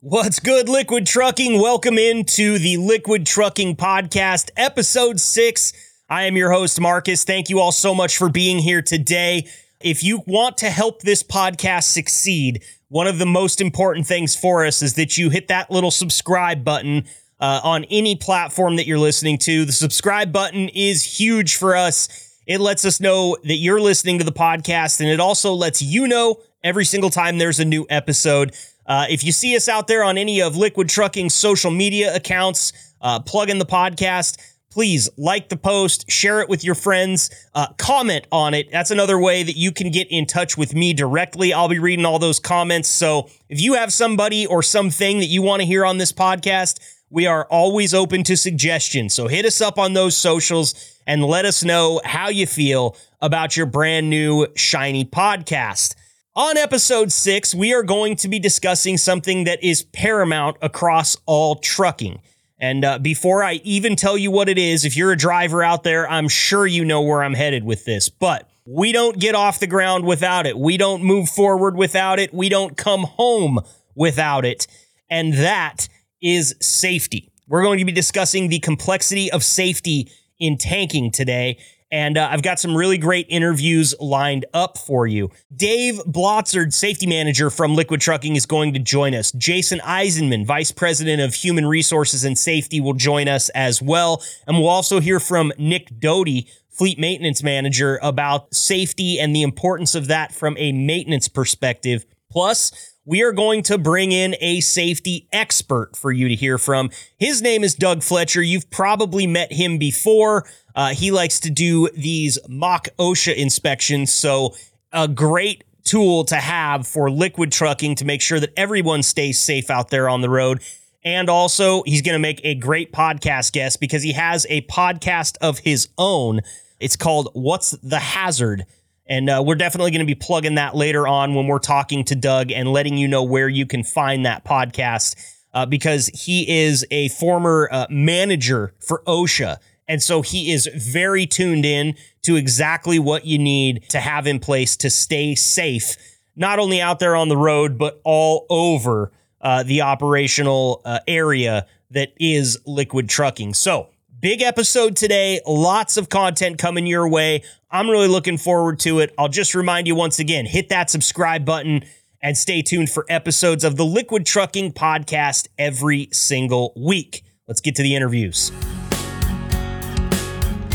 What's good, Liquid Trucking? Welcome into the Liquid Trucking Podcast, episode six. I am your host, Marcus. Thank you all so much for being here today. If you want to help this podcast succeed, one of the most important things for us is that you hit that little subscribe button uh, on any platform that you're listening to. The subscribe button is huge for us. It lets us know that you're listening to the podcast, and it also lets you know every single time there's a new episode. Uh, if you see us out there on any of Liquid Trucking's social media accounts, uh, plug in the podcast. Please like the post, share it with your friends, uh, comment on it. That's another way that you can get in touch with me directly. I'll be reading all those comments. So if you have somebody or something that you want to hear on this podcast, we are always open to suggestions. So hit us up on those socials and let us know how you feel about your brand new shiny podcast. On episode six, we are going to be discussing something that is paramount across all trucking. And uh, before I even tell you what it is, if you're a driver out there, I'm sure you know where I'm headed with this. But we don't get off the ground without it. We don't move forward without it. We don't come home without it. And that is safety. We're going to be discussing the complexity of safety in tanking today. And uh, I've got some really great interviews lined up for you. Dave Blotzer, safety manager from Liquid Trucking, is going to join us. Jason Eisenman, vice president of human resources and safety, will join us as well. And we'll also hear from Nick Doty, fleet maintenance manager, about safety and the importance of that from a maintenance perspective. Plus, we are going to bring in a safety expert for you to hear from. His name is Doug Fletcher. You've probably met him before. Uh, he likes to do these mock OSHA inspections. So, a great tool to have for liquid trucking to make sure that everyone stays safe out there on the road. And also, he's going to make a great podcast guest because he has a podcast of his own. It's called What's the Hazard? And uh, we're definitely going to be plugging that later on when we're talking to Doug and letting you know where you can find that podcast uh, because he is a former uh, manager for OSHA. And so he is very tuned in to exactly what you need to have in place to stay safe, not only out there on the road, but all over uh, the operational uh, area that is liquid trucking. So, big episode today, lots of content coming your way. I'm really looking forward to it. I'll just remind you once again hit that subscribe button and stay tuned for episodes of the Liquid Trucking Podcast every single week. Let's get to the interviews.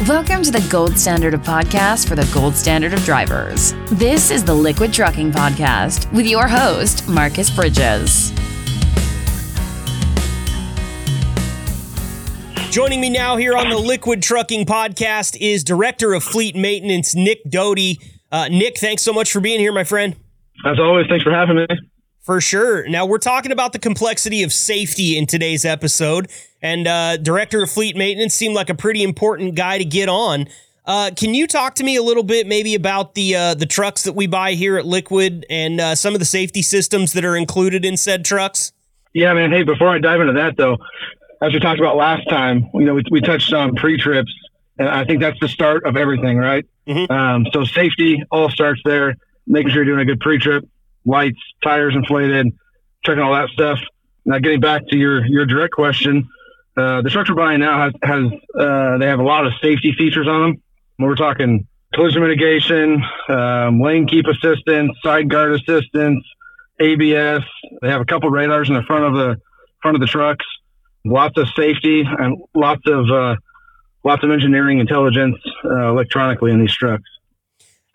Welcome to the gold standard of podcast for the gold standard of drivers. This is the Liquid Trucking Podcast with your host, Marcus Bridges. Joining me now here on the Liquid Trucking Podcast is Director of Fleet Maintenance, Nick Doty. Uh, Nick, thanks so much for being here, my friend. As always, thanks for having me. For sure. Now, we're talking about the complexity of safety in today's episode, and uh, Director of Fleet Maintenance seemed like a pretty important guy to get on. Uh, can you talk to me a little bit, maybe about the uh, the trucks that we buy here at Liquid and uh, some of the safety systems that are included in said trucks? Yeah, man. Hey, before I dive into that, though, as we talked about last time, you know, we, we touched on pre-trips, and I think that's the start of everything, right? Mm-hmm. Um, so safety all starts there, making sure you're doing a good pre-trip, lights, tires inflated, checking all that stuff. Now, getting back to your your direct question, uh, the truck we're buying now has has uh, they have a lot of safety features on them. We're talking collision mitigation, um, lane keep assistance, side guard assistance, ABS. They have a couple radars in the front of the front of the trucks. Lots of safety and lots of uh, lots of engineering intelligence uh, electronically in these trucks.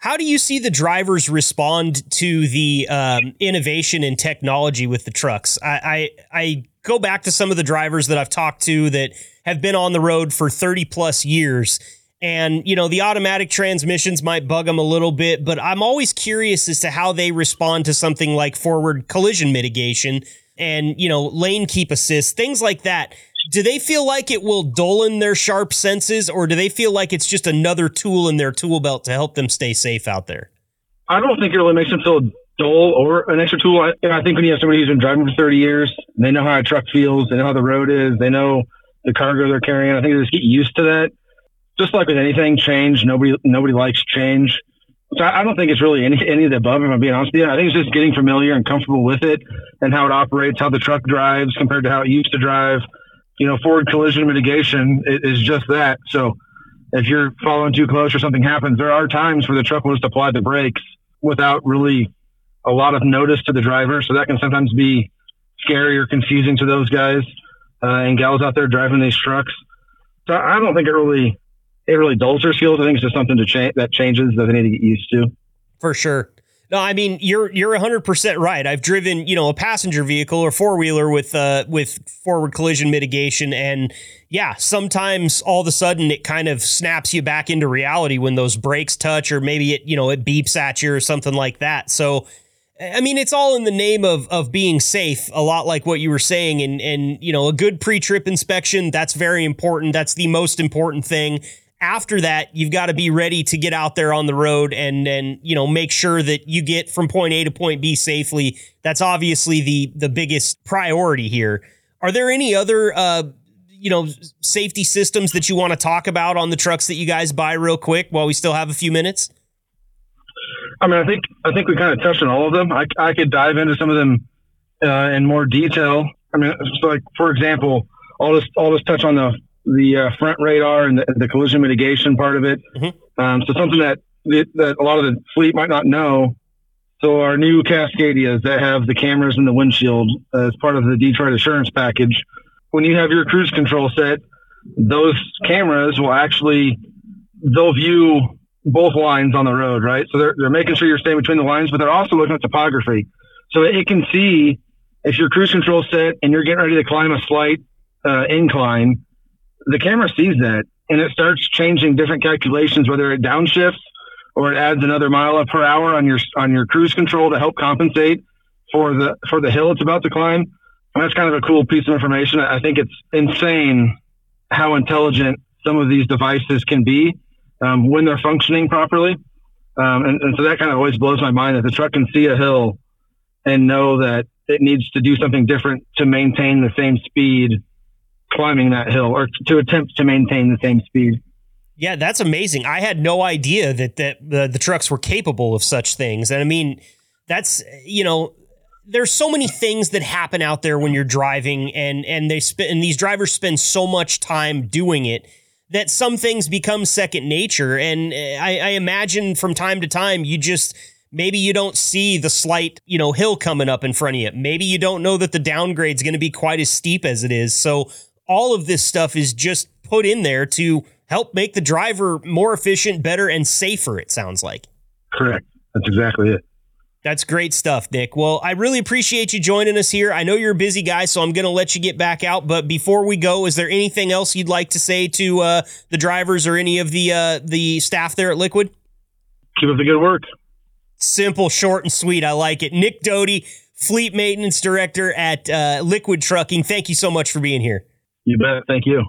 How do you see the drivers respond to the um, innovation in technology with the trucks? I, I, I go back to some of the drivers that I've talked to that have been on the road for 30 plus years. And, you know, the automatic transmissions might bug them a little bit, but I'm always curious as to how they respond to something like forward collision mitigation and, you know, lane keep assist, things like that do they feel like it will dull in their sharp senses, or do they feel like it's just another tool in their tool belt to help them stay safe out there? I don't think it really makes them feel dull or an extra tool. I, I think when you have somebody who's been driving for 30 years, they know how a truck feels, they know how the road is, they know the cargo they're carrying. I think they just get used to that. Just like with anything, change. Nobody nobody likes change. So I don't think it's really any any of the above. If I'm being honest with you, I think it's just getting familiar and comfortable with it and how it operates, how the truck drives compared to how it used to drive. You know, forward collision mitigation is just that. So if you're following too close or something happens, there are times where the truck will just apply the brakes without really a lot of notice to the driver. So that can sometimes be scary or confusing to those guys uh, and gals out there driving these trucks. So I don't think it really it really dulls their skills. I think it's just something to change that changes that they need to get used to. For sure. No, I mean you're you're 100% right. I've driven, you know, a passenger vehicle or four-wheeler with uh with forward collision mitigation and yeah, sometimes all of a sudden it kind of snaps you back into reality when those brakes touch or maybe it, you know, it beeps at you or something like that. So I mean, it's all in the name of of being safe, a lot like what you were saying, and and you know, a good pre-trip inspection, that's very important. That's the most important thing after that, you've got to be ready to get out there on the road and and you know make sure that you get from point A to point B safely. That's obviously the the biggest priority here. Are there any other uh, you know safety systems that you want to talk about on the trucks that you guys buy real quick while we still have a few minutes? I mean, I think I think we kind of touched on all of them. I, I could dive into some of them uh, in more detail. I mean, so like for example, I'll just I'll just touch on the the uh, front radar and the, the, collision mitigation part of it. Mm-hmm. Um, so something that that a lot of the fleet might not know. So our new Cascadias that have the cameras in the windshield as part of the Detroit Assurance package. When you have your cruise control set, those cameras will actually they'll view both lines on the road, right? So they're they're making sure you're staying between the lines, but they're also looking at topography. So it can see if your cruise control set and you're getting ready to climb a slight uh, incline, the camera sees that and it starts changing different calculations, whether it downshifts or it adds another mile per hour on your on your cruise control to help compensate for the for the hill it's about to climb. And that's kind of a cool piece of information. I think it's insane how intelligent some of these devices can be um, when they're functioning properly. Um, and, and so that kind of always blows my mind that the truck can see a hill and know that it needs to do something different to maintain the same speed climbing that hill or to attempt to maintain the same speed. Yeah, that's amazing. I had no idea that that the, the trucks were capable of such things. And I mean, that's you know, there's so many things that happen out there when you're driving, and and they spend and these drivers spend so much time doing it that some things become second nature. And uh, I, I imagine from time to time, you just maybe you don't see the slight you know hill coming up in front of you. Maybe you don't know that the downgrade's going to be quite as steep as it is. So all of this stuff is just put in there to help make the driver more efficient, better, and safer, it sounds like. Correct. That's exactly it. That's great stuff, Nick. Well, I really appreciate you joining us here. I know you're a busy guy, so I'm going to let you get back out. But before we go, is there anything else you'd like to say to uh, the drivers or any of the uh, the staff there at Liquid? Keep up the good work. Simple, short, and sweet. I like it. Nick Doty, Fleet Maintenance Director at uh, Liquid Trucking. Thank you so much for being here. You bet. Thank you.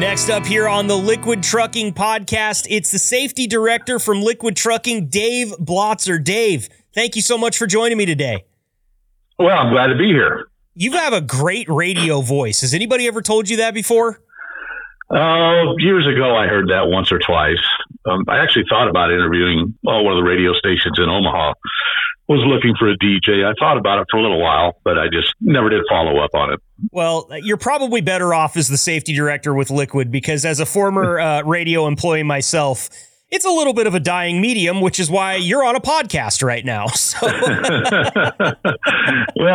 Next up here on the Liquid Trucking podcast, it's the safety director from Liquid Trucking, Dave Blotzer. Dave, thank you so much for joining me today. Well, I'm glad to be here. You have a great radio voice. Has anybody ever told you that before? Oh, years ago, I heard that once or twice. Um, I actually thought about interviewing oh, one of the radio stations in Omaha. Was looking for a DJ. I thought about it for a little while, but I just never did follow up on it. Well, you're probably better off as the safety director with Liquid because, as a former uh, radio employee myself, it's a little bit of a dying medium, which is why you're on a podcast right now. So, well,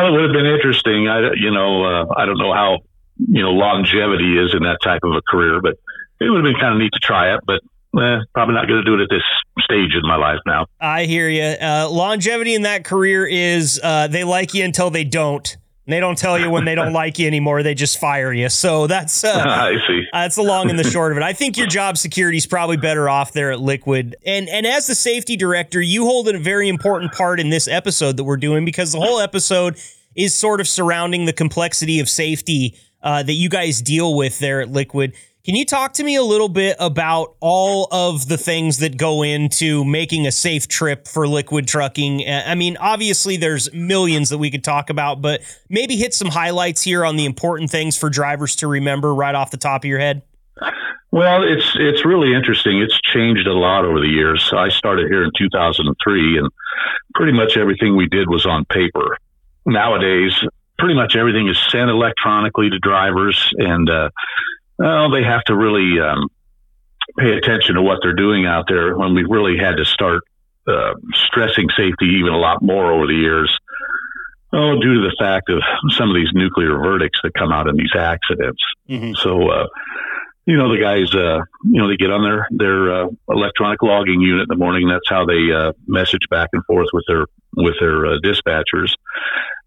it would have been interesting. I, you know, uh, I don't know how you know longevity is in that type of a career. But it would have been kind of neat to try it, but eh, probably not going to do it at this stage in my life now. I hear you. Uh, longevity in that career is uh, they like you until they don't. They don't tell you when they don't like you anymore. They just fire you. So that's uh, I see. That's the long and the short of it. I think your job security is probably better off there at Liquid. And and as the safety director, you hold a very important part in this episode that we're doing because the whole episode is sort of surrounding the complexity of safety uh, that you guys deal with there at Liquid. Can you talk to me a little bit about all of the things that go into making a safe trip for liquid trucking? I mean, obviously, there's millions that we could talk about, but maybe hit some highlights here on the important things for drivers to remember right off the top of your head. Well, it's it's really interesting. It's changed a lot over the years. I started here in 2003, and pretty much everything we did was on paper. Nowadays, pretty much everything is sent electronically to drivers, and uh, well, they have to really um, pay attention to what they're doing out there. When we really had to start uh, stressing safety even a lot more over the years. Oh, due to the fact of some of these nuclear verdicts that come out in these accidents. Mm-hmm. So, uh, you know, the guys, uh, you know, they get on their their uh, electronic logging unit in the morning. That's how they uh, message back and forth with their with their uh, dispatchers,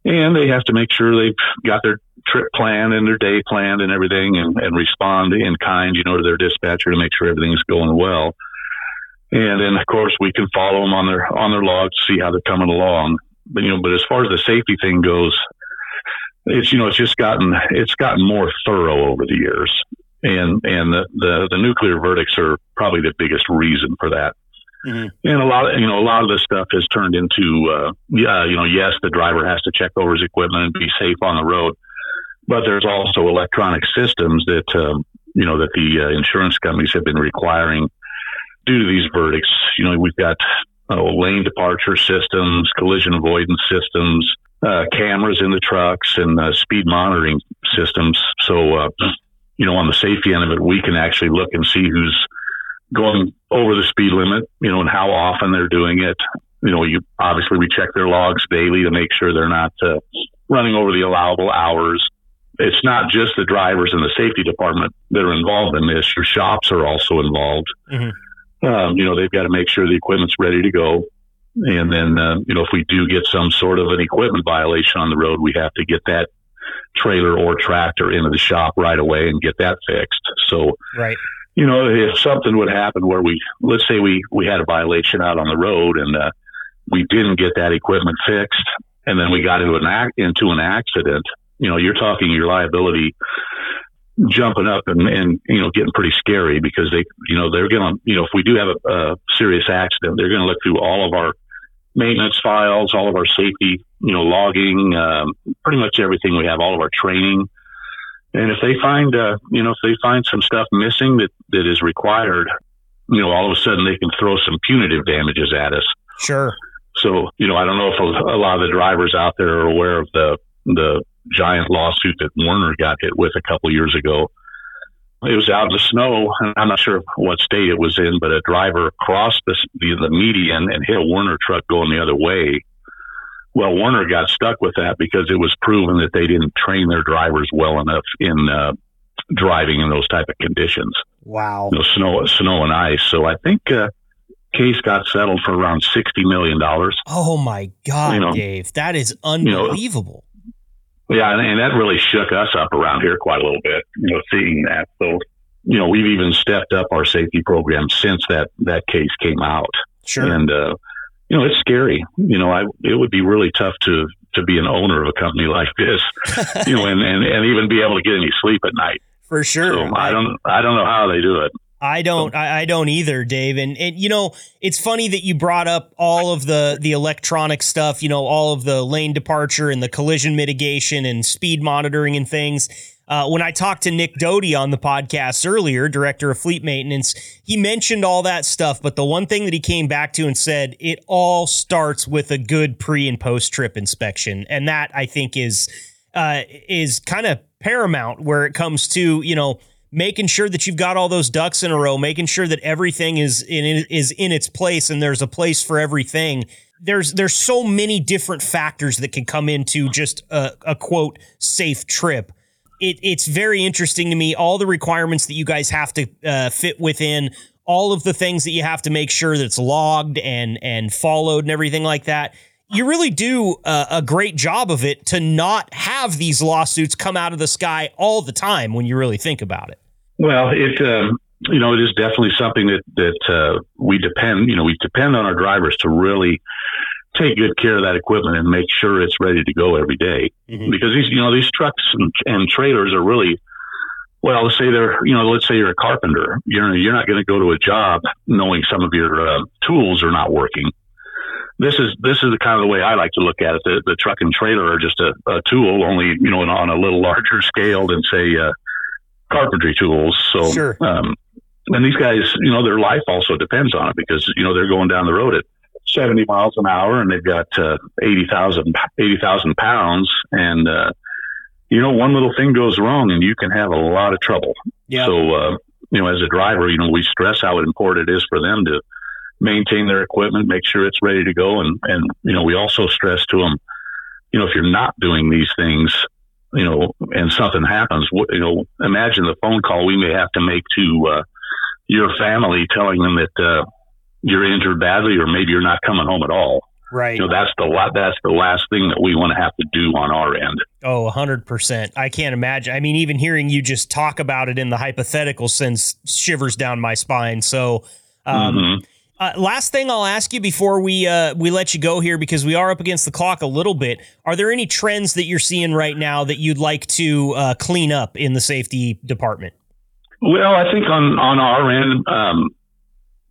and they have to make sure they've got their trip planned and their day planned and everything, and, and respond in kind, you know, to their dispatcher to make sure everything's going well. And then, of course, we can follow them on their on their logs, to see how they're coming along. But you know, but as far as the safety thing goes, it's you know, it's just gotten it's gotten more thorough over the years and and the, the, the nuclear verdicts are probably the biggest reason for that. Mm-hmm. And a lot of you know a lot of this stuff has turned into uh, yeah you know yes the driver has to check over his equipment and be safe on the road, but there's also electronic systems that um, you know that the uh, insurance companies have been requiring due to these verdicts. You know we've got uh, lane departure systems, collision avoidance systems, uh, cameras in the trucks, and uh, speed monitoring systems. So uh, you know, on the safety end of it, we can actually look and see who's going over the speed limit, you know, and how often they're doing it. You know, you obviously we check their logs daily to make sure they're not uh, running over the allowable hours. It's not just the drivers and the safety department that are involved in this. Your shops are also involved. Mm-hmm. Um, you know, they've got to make sure the equipment's ready to go. And then, uh, you know, if we do get some sort of an equipment violation on the road, we have to get that trailer or tractor into the shop right away and get that fixed. So, right. You know, if something would happen where we, let's say we, we had a violation out on the road and uh, we didn't get that equipment fixed and then we got into an, ac- into an accident, you know, you're talking your liability jumping up and, and, you know, getting pretty scary because they, you know, they're going to, you know, if we do have a, a serious accident, they're going to look through all of our maintenance files, all of our safety, you know, logging, um, pretty much everything we have, all of our training. And if they find, uh, you know, if they find some stuff missing that, that is required, you know, all of a sudden they can throw some punitive damages at us. Sure. So, you know, I don't know if a, a lot of the drivers out there are aware of the, the giant lawsuit that Werner got hit with a couple years ago it was out in the snow, and I'm not sure what state it was in, but a driver crossed the, the, the median and hit a Werner truck going the other way. Well, Werner got stuck with that because it was proven that they didn't train their drivers well enough in uh, driving in those type of conditions. Wow, you know, snow, snow and ice. So I think uh, case got settled for around sixty million dollars. Oh my God, you know, Dave, that is unbelievable. Yeah, and, and that really shook us up around here quite a little bit, you know, seeing that. So, you know, we've even stepped up our safety program since that that case came out. Sure. And uh, you know, it's scary. You know, I it would be really tough to to be an owner of a company like this, you know, and, and, and even be able to get any sleep at night. For sure. So I don't I don't know how they do it. I don't. I, I, don't either, Dave. And, and you know, it's funny that you brought up all of the the electronic stuff. You know, all of the lane departure and the collision mitigation and speed monitoring and things. Uh, when I talked to Nick Doty on the podcast earlier, director of fleet maintenance, he mentioned all that stuff. But the one thing that he came back to and said it all starts with a good pre and post trip inspection, and that I think is uh, is kind of paramount where it comes to you know making sure that you've got all those ducks in a row, making sure that everything is in is in its place and there's a place for everything. There's there's so many different factors that can come into just a, a quote safe trip. It, it's very interesting to me all the requirements that you guys have to uh, fit within all of the things that you have to make sure that it's logged and and followed and everything like that you really do a, a, great job of it to not have these lawsuits come out of the sky all the time when you really think about it. Well, it um, you know it is definitely something that that uh, we depend you know we depend on our drivers to really take good care of that equipment and make sure it's ready to go every day. Mm-hmm. because these you know these trucks and, and, trailers are really well, let's say they're, you know, let's say you're a carpenter. You're you're not going to go to a job knowing some of your uh, tools are not working. This is this is the kind of the way I like to look at it. The, the truck and trailer are just a, a tool, only you know on a little larger scale than say uh, carpentry tools. So, Sure. um, and these guys, you know, their life also depends on it because you know they're going down the road at 70 miles an hour and they've got uh, 80,000 80,000 pounds and uh, you know one little thing goes wrong and you can have a lot of trouble. Yeah. So, uh, you know, as a driver, you know, we stress how important it is for them to maintain their equipment, make sure it's ready to go. And, and, you know, we also stress to them, you know, if you're not doing these things, you know, and something happens, you know, imagine the phone call we may have to make to, uh, your family telling them that, uh, you're injured badly or maybe you're not coming home at all. right. You know, that's the la- that's the last thing that we want to have to do on our end. Oh, 100%. I can't imagine. I mean, even hearing you just talk about it in the hypothetical sends shivers down my spine. So, um, Mhm. uh, last thing I'll ask you before we uh, we let you go here because we are up against the clock a little bit. Are there any trends that you're seeing right now that you'd like to uh, clean up in the safety department? Well, I think on on our end, um,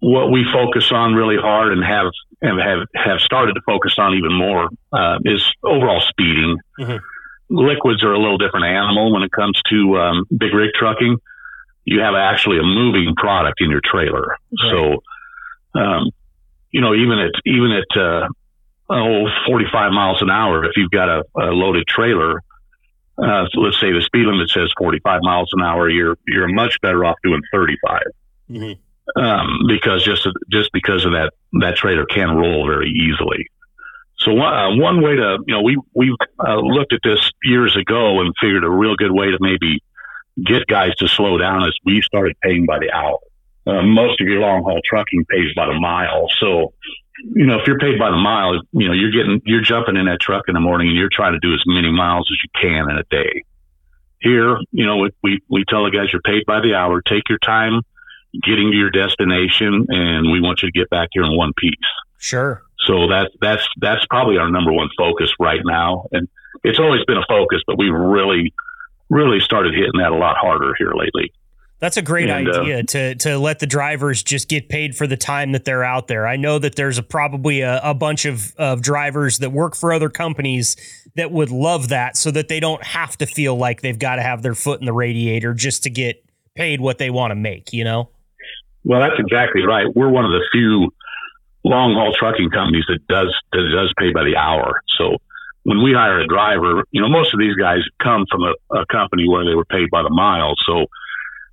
what we focus on really hard and have and have have started to focus on even more uh, is overall speeding. Mhm. Liquids are a little different animal when it comes to um, big rig trucking. You have actually a moving product in your trailer, so um, you know even at even at uh, oh 45 miles an hour, if you've got a, a loaded trailer, uh, so let's say the speed limit says 45 miles an hour, you're you're much better off doing 35 Mhm. Um, because just just because of that that trailer can roll very easily. So one, uh, one way to you know we we uh, looked at this years ago and figured a real good way to maybe get guys to slow down is we started paying by the hour. Uh, most of your long haul trucking pays by the mile, so you know if you're paid by the mile, you know you're getting you're jumping in that truck in the morning and you're trying to do as many miles as you can in a day. Here, you know, we we tell the guys you're paid by the hour. Take your time getting to your destination, and we want you to get back here in one piece. Sure. So that that's that's probably our number one focus right now, and it's always been a focus, but we've really really started hitting that a lot harder here lately. That's a great And, uh, idea to to let the drivers just get paid for the time that they're out there. I know that there's a, probably a, a bunch of, of drivers that work for other companies that would love that so that they don't have to feel like they've got to have their foot in the radiator just to get paid what they want to make, you know? Well, that's exactly right. We're one of the few long haul trucking companies that does that does pay by the hour. So when we hire a driver, you know, most of these guys come from a, a company where they were paid by the mile. So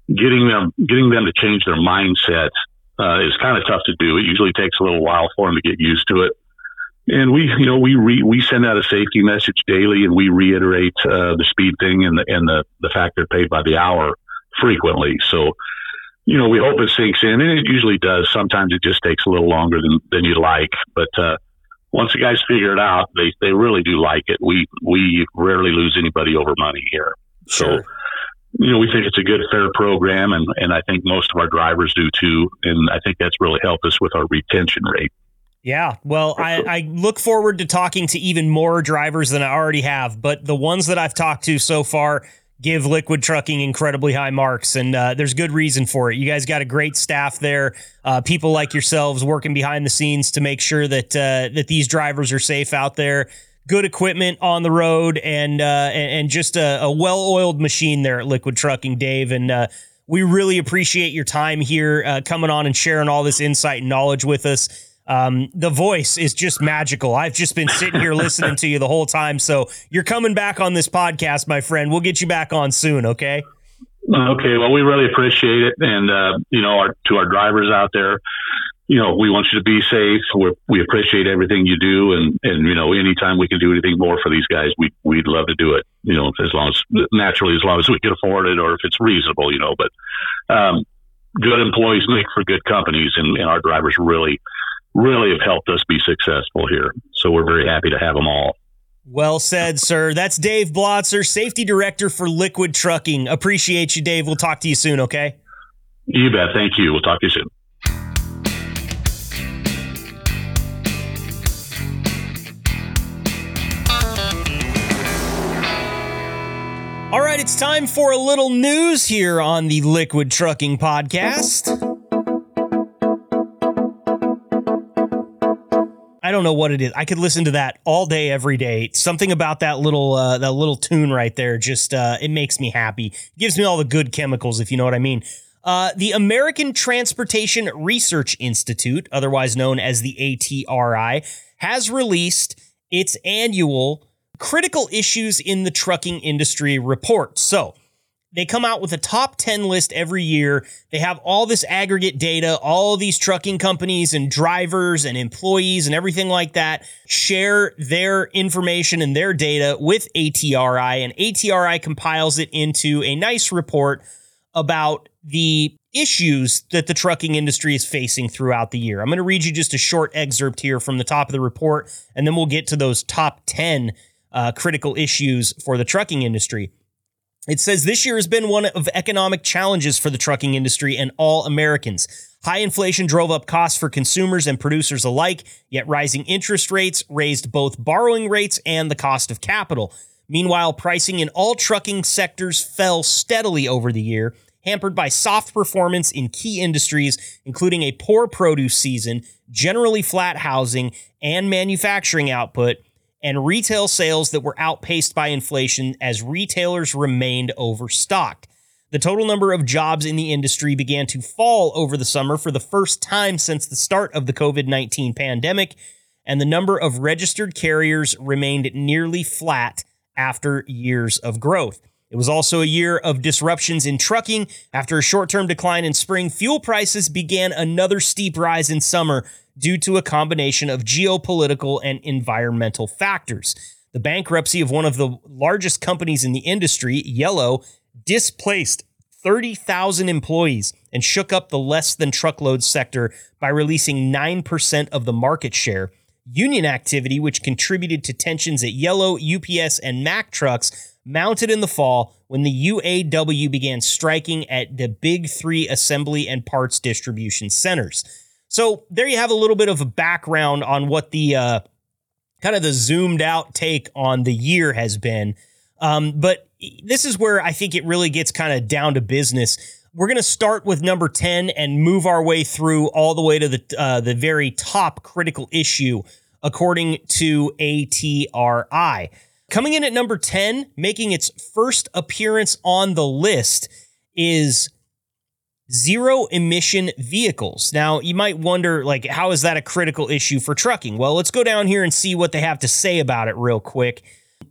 getting them getting them to change their mindset uh, is kind of tough to do. It usually takes a little while for them to get used to it. And we, you know, we re, we send out a safety message daily, and we reiterate uh, the speed thing and the and the the fact they're paid by the hour frequently. So, you know, we hope it sinks in, and it usually does. Sometimes it just takes a little longer than than you like, but uh, once the guys figure it out, they they really do like it. We we rarely lose anybody over money here. So, you know, we think it's a good, fair program, and and I think most of our drivers do too. And I think that's really helped us with our retention rate. Yeah, well, I, I look forward to talking to even more drivers than I already have, but the ones that I've talked to so far give Liquid Trucking incredibly high marks, and uh, there's good reason for it. You guys got a great staff there, uh, people like yourselves working behind the scenes to make sure that uh, that these drivers are safe out there. Good equipment on the road, and uh, and, just a, a well-oiled machine there at Liquid Trucking, Dave, and. Uh, we really appreciate your time here, uh, coming on and sharing all this insight and knowledge with us. Um, the voice is just magical. I've just been sitting here listening to you the whole time. So you're coming back on this podcast, my friend. We'll get you back on soon. Okay. Okay, well, we really appreciate it, and uh, you know, our, to our drivers out there, you know, we want you to be safe. we we appreciate everything you do, and and you know, anytime we can do anything more for these guys, we we'd love to do it. You know, as long as naturally, as long as we can afford it, or if it's reasonable, you know. But um, good employees make for good companies, and, and our drivers really, really have helped us be successful here. So we're very happy to have them all. Well said, sir. That's Dave Blotzer, safety director for Liquid Trucking. Appreciate you, Dave. We'll talk to you soon. Okay. You bet. Thank you. We'll talk to you soon. All right, it's time for a little news here on the Liquid Trucking Podcast. I don't know what it is. I could listen to that all day, every day. Something about that little uh, that little tune right there just uh, it makes me happy. Gives me all the good chemicals, if you know what I mean. Uh, the American Transportation Research Institute, otherwise known as the ATRI, has released its annual critical issues in the trucking industry report. So they come out with a top 10 list every year. They have all this aggregate data, all these trucking companies and drivers and employees and everything like that share their information and their data with ATRI, and ATRI compiles it into a nice report about the issues that the trucking industry is facing throughout the year. I'm going to read you just a short excerpt here from the top of the report, and then we'll get to those top 10 uh, critical issues for the trucking industry. It says this year has been one of economic challenges for the trucking industry and all Americans. High inflation drove up costs for consumers and producers alike, yet rising interest rates raised both borrowing rates and the cost of capital. Meanwhile, pricing in all trucking sectors fell steadily over the year, hampered by soft performance in key industries, including a poor produce season, generally flat housing, and manufacturing output, and retail sales that were outpaced by inflation as retailers remained overstocked. The total number of jobs in the industry began to fall over the summer for the first time since the start of the COVID 19 pandemic, and the number of registered carriers remained nearly flat after years of growth. It was also a year of disruptions in trucking. After a short term decline in spring, fuel prices began another steep rise in summer due to a combination of geopolitical and environmental factors. The bankruptcy of one of the largest companies in the industry, Yellow, displaced 30,000 employees and shook up the less than truckload sector by releasing 9% of the market share. Union activity, which contributed to tensions at Yellow, UPS, and Mack trucks, mounted in the fall when the UAW began striking at the big three assembly and parts distribution centers. So there you have a little bit of a background on what the uh, kind of the zoomed out take on the year has been. Um, but this is where I think it really gets kind of down to business. We're going to start with number 10 and move our way through all the way to the uh, the very top critical issue according to ATRI. Coming in at number 10, making its first appearance on the list is zero emission vehicles. Now, you might wonder, like, how is that a critical issue for trucking? Well, let's go down here and see what they have to say about it real quick.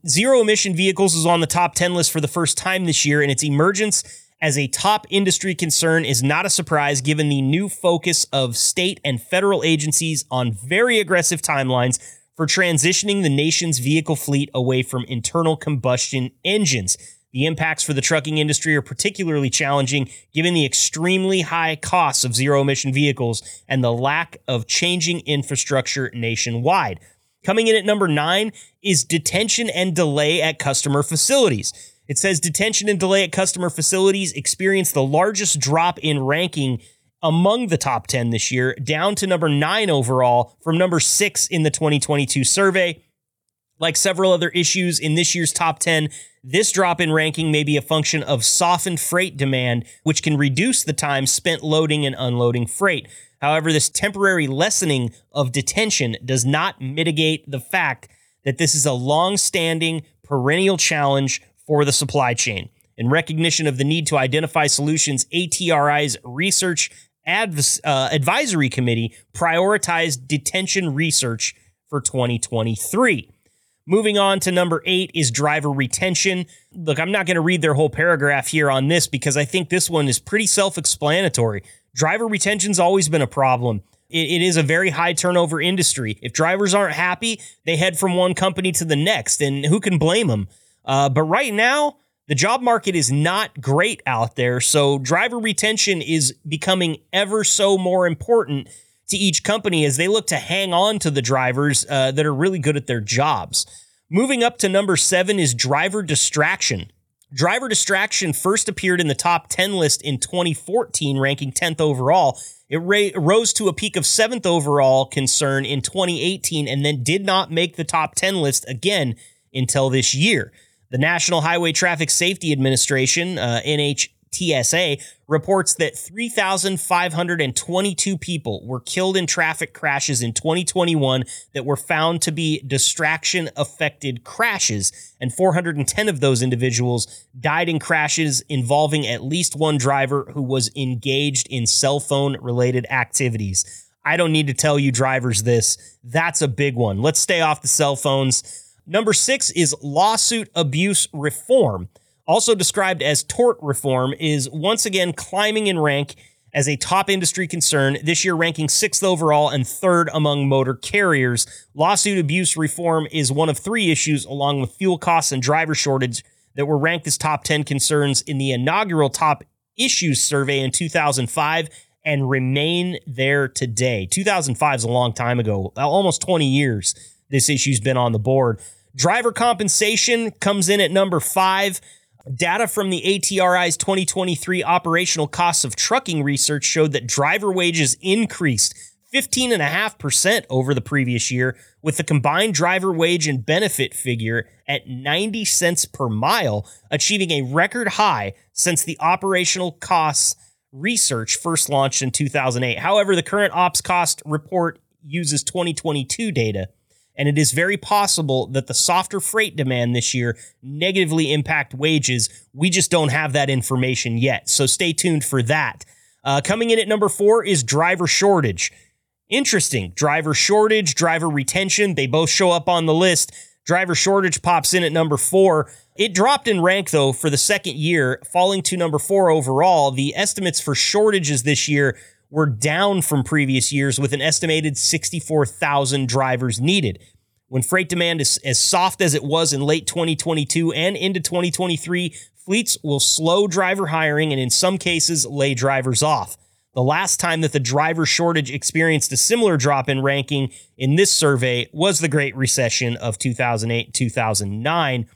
Zero emission vehicles is on the top 10 list for the first time this year, and its emergence as a top industry concern is not a surprise given the new focus of state and federal agencies on very aggressive timelines for transitioning the nation's vehicle fleet away from internal combustion engines. The impacts for the trucking industry are particularly challenging given the extremely high costs of zero emission vehicles and the lack of changing infrastructure nationwide. Coming in at number nine is detention and delay at customer facilities. It says detention and delay at customer facilities experienced the largest drop in ranking among the top 10 this year, down to number nine overall from number six in the 2022 survey. Like several other issues in this year's top 10, this drop in ranking may be a function of softened freight demand, which can reduce the time spent loading and unloading freight. However, this temporary lessening of detention does not mitigate the fact that this is a long standing, perennial challenge for the supply chain. In recognition of the need to identify solutions, ATRI's Research uh, Advisory Committee prioritized detention research for 2023. Moving on to number eight is driver retention. Look, I'm not going to read their whole paragraph here on this because I think this one is pretty self explanatory. Driver retention's always been a problem. It, it is a very high turnover industry. If drivers aren't happy, they head from one company to the next, and who can blame them? Uh, but right now, the job market is not great out there. So driver retention is becoming ever so more important to each company as they look to hang on to the drivers uh, that are really good at their jobs. Moving up to number seven is driver distraction. Driver distraction first appeared in the top 10 list in 2014, ranking 10th overall. It ra- rose to a peak of 7th overall concern in 2018 and then did not make the top 10 list again until this year. The National Highway Traffic Safety Administration, uh, NHTSA, reports that 3,522 people were killed in traffic crashes in 2021 that were found to be distraction affected crashes, and 410 of those individuals died in crashes involving at least one driver who was engaged in cell phone related activities. I don't need to tell you drivers this. That's a big one. Let's stay off the cell phones. Number six is lawsuit abuse reform, also described as tort reform, is once again climbing in rank as a top industry concern, this year ranking sixth overall and third among motor carriers. Lawsuit abuse reform is one of three issues, along with fuel costs and driver shortage, that were ranked as top 10 concerns in the inaugural top issues survey in 2005 and remain there today. 2005 is a long time ago, almost 20 years this issue's been on the board. Driver compensation comes in at number five. Data from the ATRI's 2023 operational costs of trucking research showed that driver wages increased 15.5% over the previous year, with the combined driver wage and benefit figure at 90 cents per mile, achieving a record high since the operational costs research first launched in 2008. However, the current ops cost report uses 2022 data and it is very possible that the softer freight demand this year negatively impact wages. We just don't have that information yet, so stay tuned for that. Uh, coming in at number four is driver shortage. Interesting. Driver shortage, driver retention, they both show up on the list. Driver shortage pops in at number four. It dropped in rank, though, for the second year, falling to number four overall. The estimates for shortages this year were down from previous years with an estimated 64,000 drivers needed. When freight demand is as soft as it was in late 2022 and into 2023, fleets will slow driver hiring and in some cases lay drivers off. The last time that the driver shortage experienced a similar drop in ranking in this survey was the Great Recession of 2008 2009.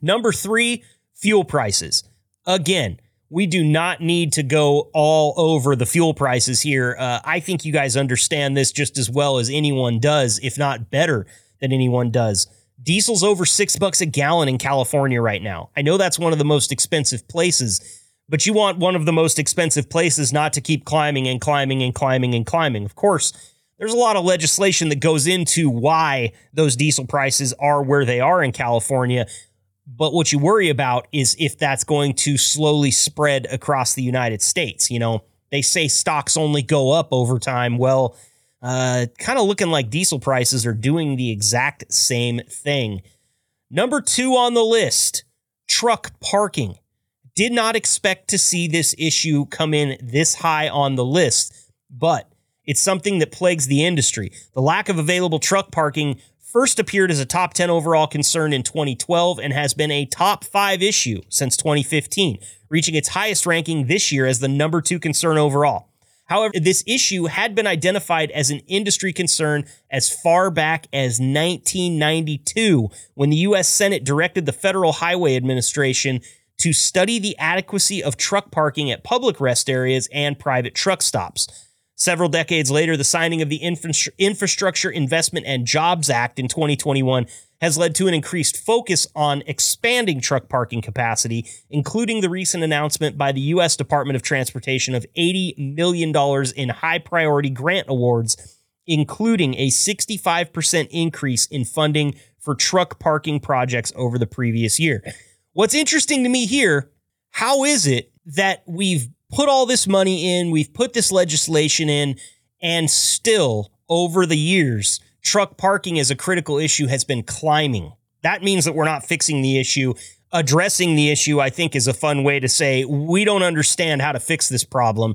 Number three, fuel prices. Again, we do not need to go all over the fuel prices here. Uh, I think you guys understand this just as well as anyone does, if not better than anyone does. Diesel's over six bucks a gallon in California right now. I know that's one of the most expensive places, but you want one of the most expensive places not to keep climbing and climbing and climbing and climbing. Of course, there's a lot of legislation that goes into why those diesel prices are where they are in California. But what you worry about is if that's going to slowly spread across the United States. You know, they say stocks only go up over time. Well, uh, kind of looking like diesel prices are doing the exact same thing. Number two on the list truck parking. Did not expect to see this issue come in this high on the list, but it's something that plagues the industry. The lack of available truck parking first appeared as a top 10 overall concern in 2012 and has been a top five issue since 2015, reaching its highest ranking this year as the number two concern overall. However, this issue had been identified as an industry concern as far back as 1992 when the U.S. Senate directed the Federal Highway Administration to study the adequacy of truck parking at public rest areas and private truck stops. Several decades later, the signing of the Infrastructure Investment and Jobs Act in 2021 has led to an increased focus on expanding truck parking capacity, including the recent announcement by the U.S. Department of Transportation of $80 million in high priority grant awards, including a 65% increase in funding for truck parking projects over the previous year. What's interesting to me here, how is it that we've put all this money in, we've put this legislation in, and still over the years, truck parking as a critical issue has been climbing. That means that we're not fixing the issue. Addressing the issue, I think, is a fun way to say we don't understand how to fix this problem.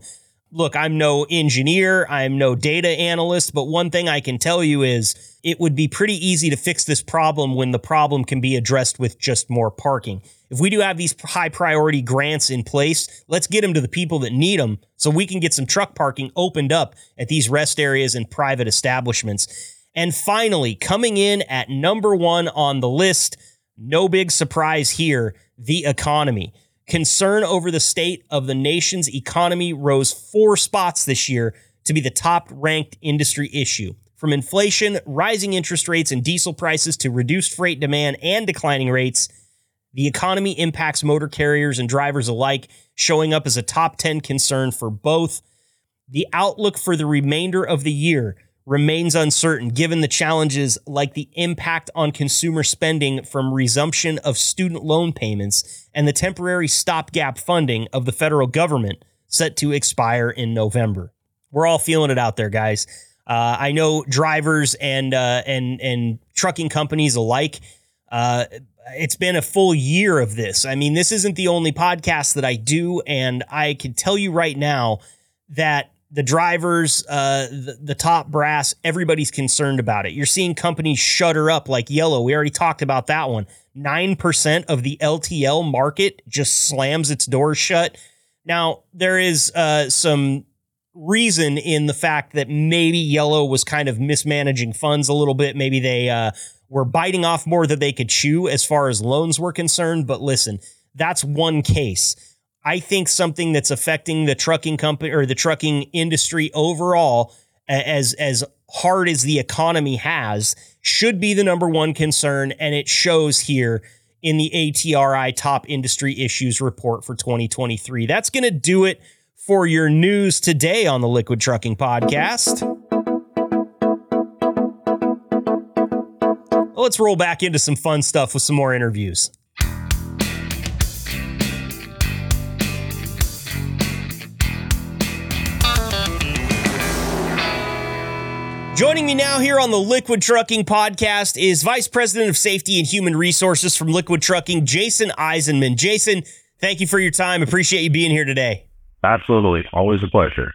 Look, I'm no engineer, I'm no data analyst, but one thing I can tell you is it would be pretty easy to fix this problem when the problem can be addressed with just more parking. If we do have these high priority grants in place, let's get them to the people that need them so we can get some truck parking opened up at these rest areas and private establishments. And finally, coming in at number one on the list, no big surprise here, the economy. Concern over the state of the nation's economy rose four spots this year to be the top ranked industry issue. From inflation, rising interest rates, and diesel prices to reduced freight demand and declining rates, The economy impacts motor carriers and drivers alike, showing up as a top 10 concern for both. The outlook for the remainder of the year remains uncertain given the challenges like the impact on consumer spending from resumption of student loan payments and the temporary stopgap funding of the federal government set to expire in November. We're all feeling it out there, guys. Uh, I know drivers and uh, and and trucking companies alike. Uh, it's been a full year of this. I mean, this isn't the only podcast that I do, and I can tell you right now that the drivers, uh, the, the, top brass, everybody's concerned about it. You're seeing companies shutter up like Yellow. We already talked about that one. 9% of the LTL market just slams its doors shut. Now, there is uh, some reason in the fact that maybe Yellow was kind of mismanaging funds a little bit. Maybe they uh, were biting off more than they could chew as far as loans were concerned. But listen, that's one case. I think something that's affecting the trucking company or the trucking industry overall, as as hard as the economy has, should be the number one concern, and it shows here in the ATRI Top Industry Issues Report for 2023. That's going to do it for your news today on the Liquid Trucking Podcast. Let's roll back into some fun stuff with some more interviews. Joining me now here on the Liquid Trucking podcast is Vice President of Safety and Human Resources from Liquid Trucking, Jason Eisenman. Jason, thank you for your time. Appreciate you being here today. Absolutely. Always a pleasure.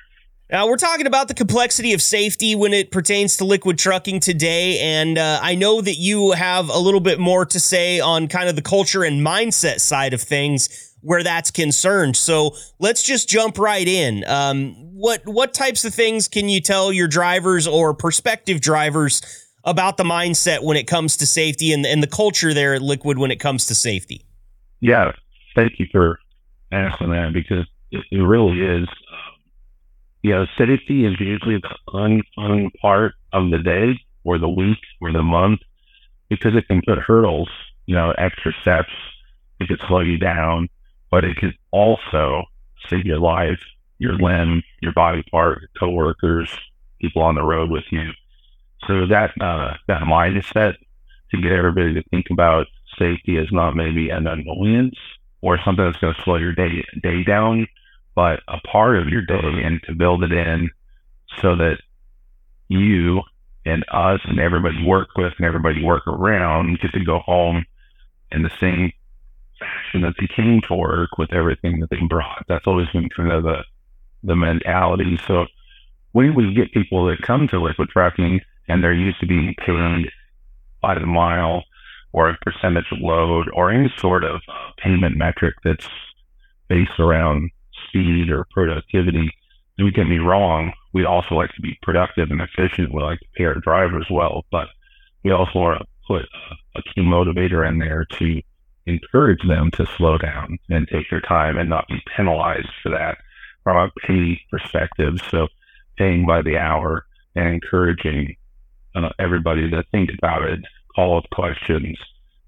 Now, we're talking about the complexity of safety when it pertains to liquid trucking today. And uh, I know that you have a little bit more to say on kind of the culture and mindset side of things where that's concerned. So let's just jump right in. Um, what what types of things can you tell your drivers or prospective drivers about the mindset when it comes to safety and, and the culture there at Liquid when it comes to safety? Yeah, thank you for asking that because it, it really is. You know, safety is usually the unfun part of the day or the week or the month because it can put hurdles, you know, extra steps. It could slow you down but it could also save your life, your limb, your body part, your coworkers, people on the road with you. So that uh, that mindset to get everybody to think about safety as not maybe an annoyance or something that's going to slow your day day down, but a part of your day, and to build it in so that you and us and everybody work with and everybody work around get to go home in the same fashion that they came to work with everything that they brought. That's always been kind of the the mentality. So when we get people that come to liquid trucking and they're used to being paid by the mile or a percentage of load or any sort of uh, payment metric that's based around speed or productivity, don't get me wrong, we also like to be productive and efficient. We like to pay our drivers well, but we also want to put a, a key motivator in there to encourage them to slow down and take their time and not be penalized for that from a pay perspective. So paying by the hour and encouraging uh, everybody to think about it, follow up questions.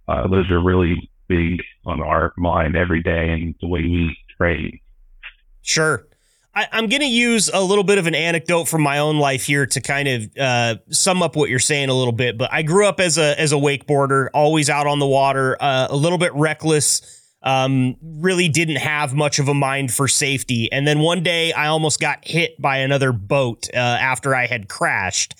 Uh, those are really big on our mind every day and the way we trade. Sure. I, am going to use a little bit of an anecdote from my own life here to kind of uh, sum up what you're saying a little bit. But I grew up as a as a wakeboarder, always out on the water, uh, a little bit reckless. Um, really didn't have much of a mind for safety. And then one day, I almost got hit by another boat uh, after I had crashed,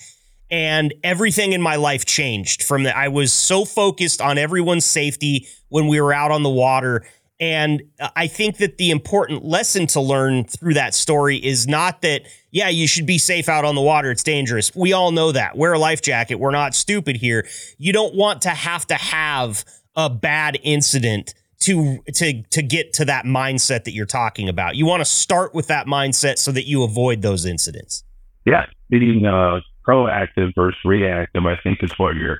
and everything in my life changed. From that, I was so focused on everyone's safety when we were out on the water and I think that the important lesson to learn through that story is not that, yeah, you should be safe out on the water. It's dangerous. We all know that. Wear a life jacket. We're not stupid here. You don't want to have to have a bad incident to to to get to that mindset that you're talking about. You want to start with that mindset so that you avoid those incidents. Yeah, being uh, proactive versus reactive, I think is what you're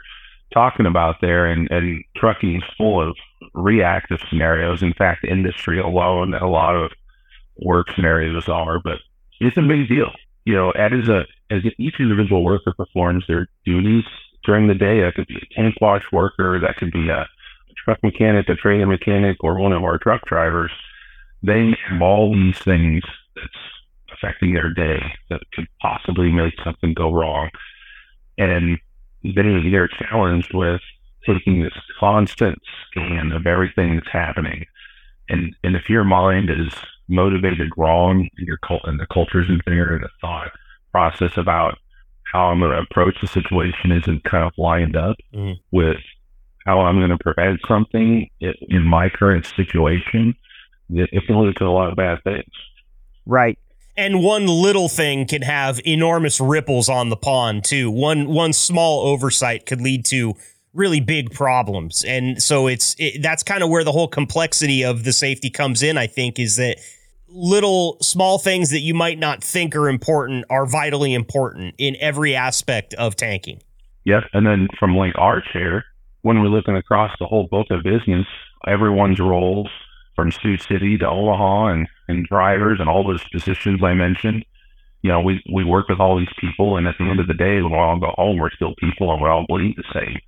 talking about there, and, and trucking is full of reactive scenarios. In fact, industry alone, a lot of work scenarios are, but it's a big deal. You know, as a as each individual worker performs their duties during the day, that could be a tank wash worker, that could be a truck mechanic, a trailer mechanic, or one of our truck drivers, they have all these things that's affecting their day that could possibly make something go wrong. And they, they're challenged with taking this constant scan of everything that's happening. And, and if your mind is motivated wrong and your cult and the culture's in there and the thought process about how I'm going to approach the situation isn't kind of lined up mm. with how I'm going to prevent something in my current situation, it can lead to a lot of bad things. Right. And one little thing can have enormous ripples on the pond too. One one small oversight could lead to really big problems. And so it's it, that's kind of where the whole complexity of the safety comes in, I think, is that little small things that you might not think are important are vitally important in every aspect of tanking. Yep. And then from like our chair, when we're looking across the whole book of business, everyone's roles from Sioux City to Omaha and, and drivers and all those positions I mentioned, you know, we, we work with all these people and at the end of the day, when we all go home, we're still people and we all bleed the same.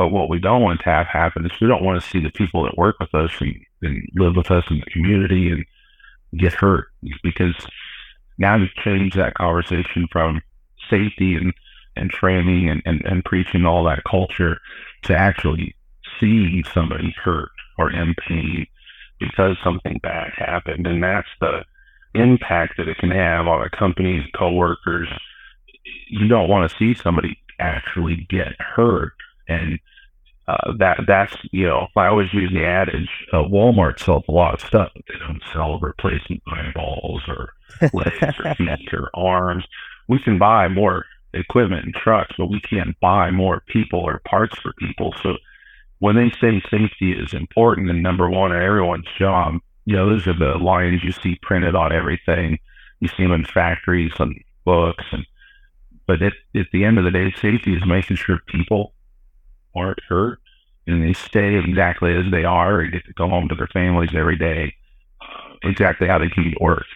But what we don't want to have happen is we don't want to see the people that work with us and, and live with us in the community and get hurt because now you've changed that conversation from safety and, and training and, and, and preaching all that culture to actually seeing somebody hurt or in pain because something bad happened. And that's the impact that it can have on a company and coworkers. You don't want to see somebody actually get hurt. And uh, that that's you know I always use the adage uh, Walmart sells a lot of stuff they don't sell replacement eyeballs or legs or feet or arms. We can buy more equipment and trucks, but we can't buy more people or parts for people. So when they say safety is important and number one in everyone's job, you know those are the lines you see printed on everything. You see them in factories and books and but at, at the end of the day, safety is making sure people aren't hurt and they stay exactly as they are and get to go home to their families every day exactly how they can be work.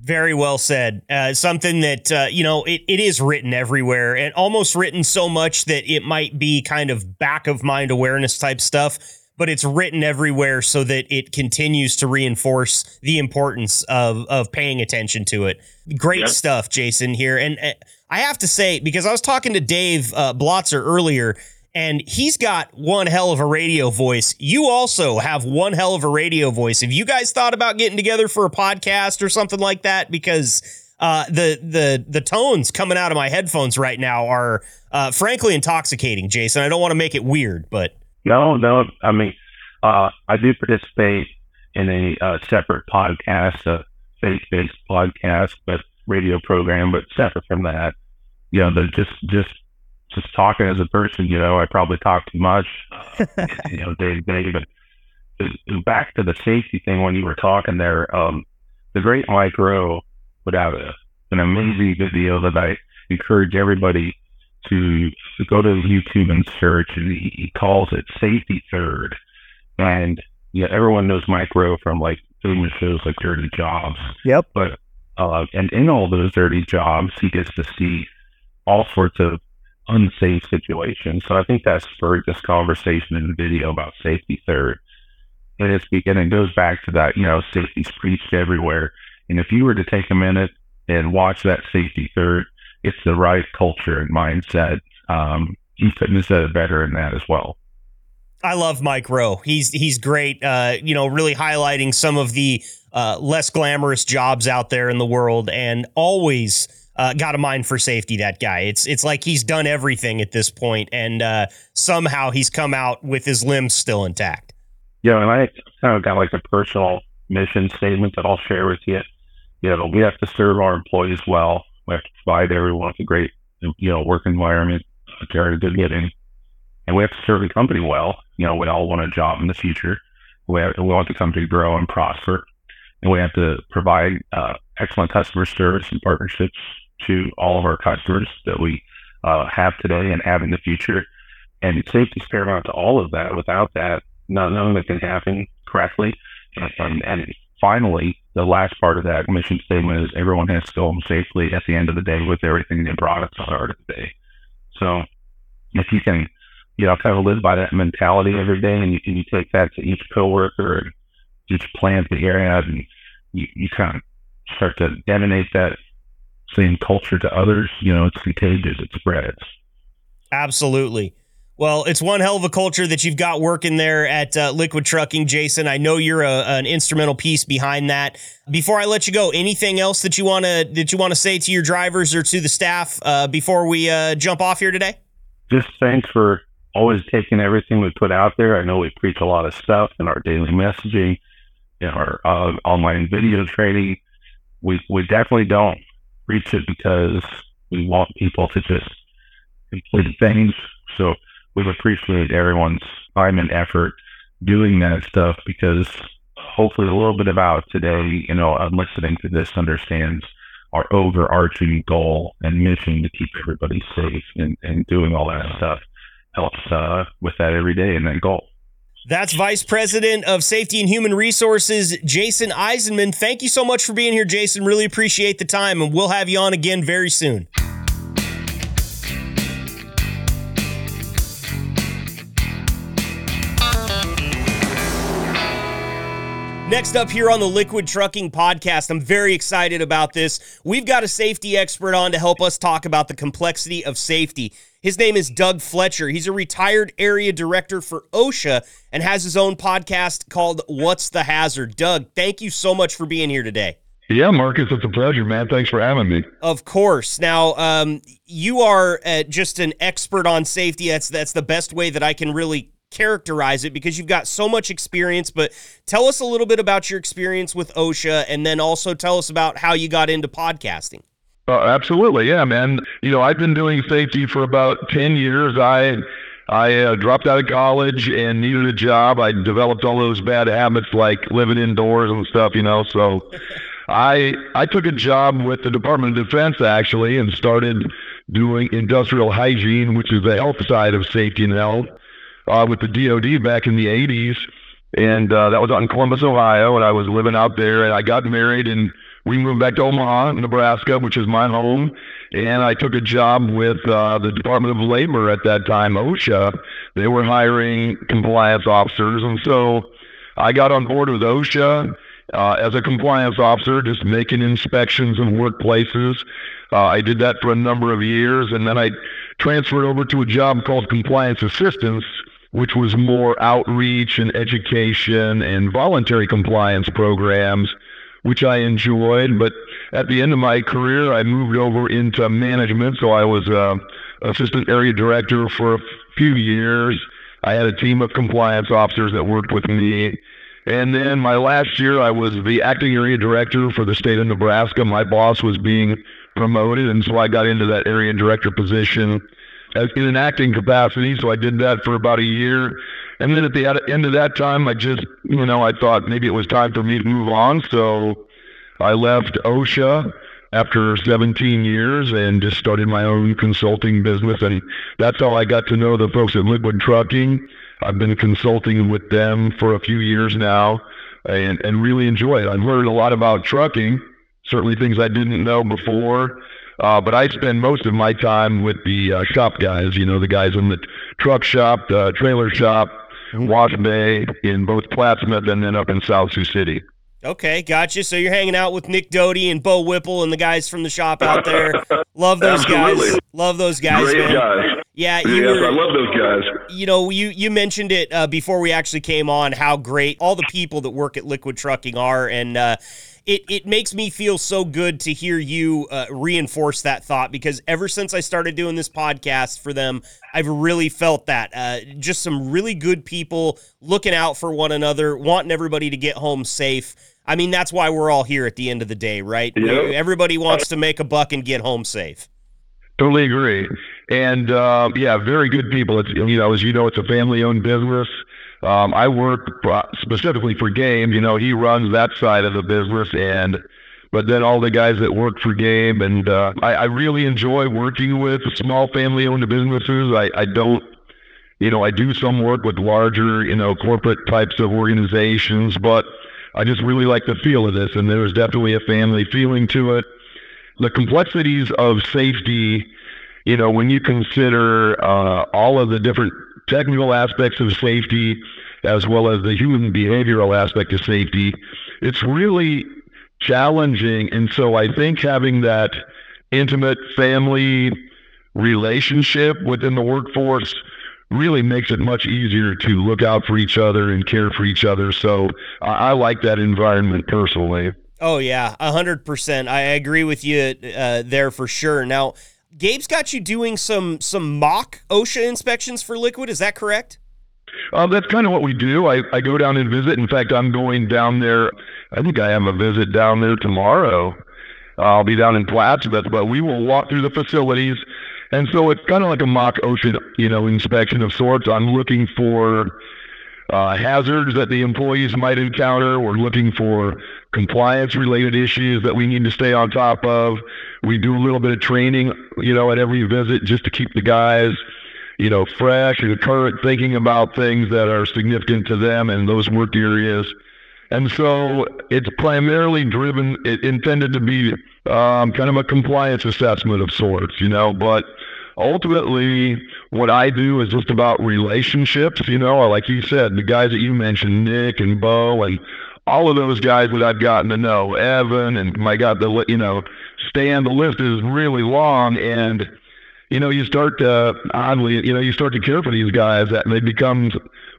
Very well said. Uh, something that, uh, you know, it, it is written everywhere and almost written so much that it might be kind of back of mind awareness type stuff, but it's written everywhere so that it continues to reinforce the importance of, of paying attention to it. Great yep. stuff, Jason, here. And uh, I have to say, because I was talking to Dave uh, Blotzer earlier, and he's got one hell of a radio voice. You also have one hell of a radio voice. Have you guys thought about getting together for a podcast or something like that? Because uh, the the the tones coming out of my headphones right now are uh, frankly intoxicating, Jason. I don't want to make it weird, but no, no. I mean, uh, I do participate in a uh, separate podcast, a faith-based podcast, but radio program, but separate from that. You know, the just just just talking as a person, you know, I probably talk too much, uh, you know, day to day. But back to the safety thing when you were talking there, um, the great Mike Rowe put out a, an amazing video that I encourage everybody to, to go to YouTube and search. And he, he calls it Safety Third. And yeah, everyone knows Mike Rowe from like doing shows like Dirty Jobs. Yep. But uh, and in all those dirty jobs, he gets to see all sorts of unsafe situation. So I think that spurred this conversation in the video about safety third. And it's beginning goes back to that, you know, safety's preached everywhere. And if you were to take a minute and watch that safety third, it's the right culture and mindset. Um, he couldn't have said it better than that as well. I love Mike Rowe. He's he's great. Uh, you know, really highlighting some of the uh, less glamorous jobs out there in the world, and always uh, got a mind for safety. That guy. It's it's like he's done everything at this point, and uh, somehow he's come out with his limbs still intact. Yeah, and I kind of got like a personal mission statement that I'll share with you. You know, we have to serve our employees well. We have to provide everyone with a great, you know, work environment, a good living, and we have to serve the company well. You know, we all want a job in the future. We, have, we want the company to grow and prosper, and we have to provide uh, excellent customer service and partnerships to all of our customers that we uh, have today and have in the future. And safety is paramount to all of that. Without that, none of it can happen correctly. And, and, finally, the last part of that mission statement is everyone has to go home safely at the end of the day with everything they brought at the start of the day. So if you can you know, kind of live by that mentality every day, and you, and you take that to each coworker and each plant that you're at, and you, you kind of start to emanate that same culture to others. You know, it's contagious, it spreads. Absolutely. Well, it's one hell of a culture that you've got working there at uh, Liquid Trucking, Jason. I know you're a, an instrumental piece behind that. Before I let you go, anything else that you want to that you want to say to your drivers or to the staff uh, before we uh, jump off here today? Just thanks for always taking everything we put out there. I know we preach a lot of stuff in our daily messaging, in our uh, online video training. We we definitely don't preach it because we want people to just complete things. So we appreciate everyone's time and effort doing that stuff because hopefully a little bit about today, you know, I'm listening to this understands our overarching goal and mission to keep everybody safe and, and doing all that stuff helps uh, with that every day and that goal. That's Vice President of Safety and Human Resources, Jason Eisenman. Thank you so much for being here, Jason. Really appreciate the time, and we'll have you on again very soon. Next up here on the Liquid Trucking Podcast, I'm very excited about this. We've got a safety expert on to help us talk about the complexity of safety. His name is Doug Fletcher. He's a retired area director for OSHA and has his own podcast called What's the Hazard. Doug, thank you so much for being here today. Yeah, Marcus, it's a pleasure, man. Thanks for having me. Of course. Now, um, you are uh, just an expert on safety. That's that's the best way that I can really characterize it because you've got so much experience. But tell us a little bit about your experience with OSHA and then also tell us about how you got into podcasting. Uh, absolutely. Yeah, man. You know, I've been doing safety for about 10 years. I I uh, dropped out of college and needed a job. I developed all those bad habits like living indoors and stuff, you know. So I I took a job with the Department of Defense actually and started doing industrial hygiene, which is the health side of safety and health uh, with the DoD back in the 80s, and uh, that was out in Columbus, Ohio, and I was living out there, and I got married, and we moved back to Omaha, Nebraska, which is my home, and I took a job with uh, the Department of Labor at that time, OSHA. They were hiring compliance officers, and so I got on board with OSHA. Uh, as a compliance officer, just making inspections in workplaces. Uh, I did that for a number of years, and then I transferred over to a job called compliance assistance, which was more outreach and education and voluntary compliance programs, which I enjoyed. But at the end of my career, I moved over into management. So I was uh, assistant area director for a few years. I had a team of compliance officers that worked with me. And then my last year, I was the acting area director for the state of Nebraska. My boss was being promoted, and so I got into that area director position in an acting capacity. So I did that for about a year. And then at the end of that time, I just, you know, I thought maybe it was time for me to move on. So I left OSHA after 17 years and just started my own consulting business. And that's how I got to know the folks at Liquid Trucking. I've been consulting with them for a few years now and, and really enjoy it. I've learned a lot about trucking, certainly things I didn't know before. Uh, but I spend most of my time with the uh, shop guys, you know, the guys in the truck shop, the trailer shop, Bay, in both Plattsmouth and then up in South Sioux City. Okay, gotcha. So you're hanging out with Nick Doty and Bo Whipple and the guys from the shop out there. Love those guys. Love those guys. Great man. guys. Yeah, yes, were, I love those guys. You know, you you mentioned it uh, before we actually came on. How great all the people that work at Liquid Trucking are, and uh, it it makes me feel so good to hear you uh, reinforce that thought because ever since I started doing this podcast for them, I've really felt that. Uh, just some really good people looking out for one another, wanting everybody to get home safe. I mean, that's why we're all here at the end of the day, right? Yep. Everybody wants to make a buck and get home safe. Totally agree. And uh, yeah, very good people. It's you know, as you know, it's a family-owned business. Um, I work specifically for Gabe. You know, he runs that side of the business, and but then all the guys that work for Gabe, and uh, I, I really enjoy working with small family-owned businesses. I, I don't, you know, I do some work with larger, you know, corporate types of organizations, but I just really like the feel of this, and there's definitely a family feeling to it. The complexities of safety, you know, when you consider uh, all of the different technical aspects of safety as well as the human behavioral aspect of safety. It's really challenging. And so I think having that intimate family relationship within the workforce really makes it much easier to look out for each other and care for each other. So I, I like that environment personally. Oh yeah, hundred percent. I agree with you uh, there for sure. Now, Gabe's got you doing some some mock OSHA inspections for liquid. Is that correct? Uh, that's kind of what we do. I, I go down and visit. In fact, I'm going down there. I think I have a visit down there tomorrow. I'll be down in Plattsmouth, but we will walk through the facilities. And so it's kind of like a mock OSHA, you know, inspection of sorts. I'm looking for uh, hazards that the employees might encounter. We're looking for compliance related issues that we need to stay on top of. We do a little bit of training, you know, at every visit just to keep the guys, you know, fresh and current thinking about things that are significant to them and those work areas. And so it's primarily driven, it intended to be um, kind of a compliance assessment of sorts, you know, but ultimately what I do is just about relationships, you know, like you said, the guys that you mentioned, Nick and Bo and all of those guys that I've gotten to know, Evan and my God, the, you know, Stan, the list is really long and, you know, you start to oddly, you know, you start to care for these guys that they become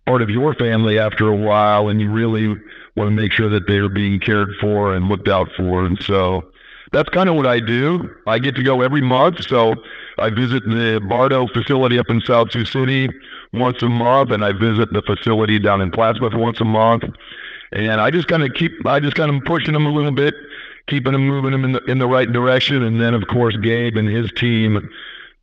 part of your family after a while and you really want to make sure that they're being cared for and looked out for. And so that's kind of what I do. I get to go every month. So I visit the Bardo facility up in South Sioux City once a month, and I visit the facility down in Plattsmouth once a month. And I just kind of keep, I just kind of pushing them a little bit, keeping them moving them in the in the right direction. And then of course Gabe and his team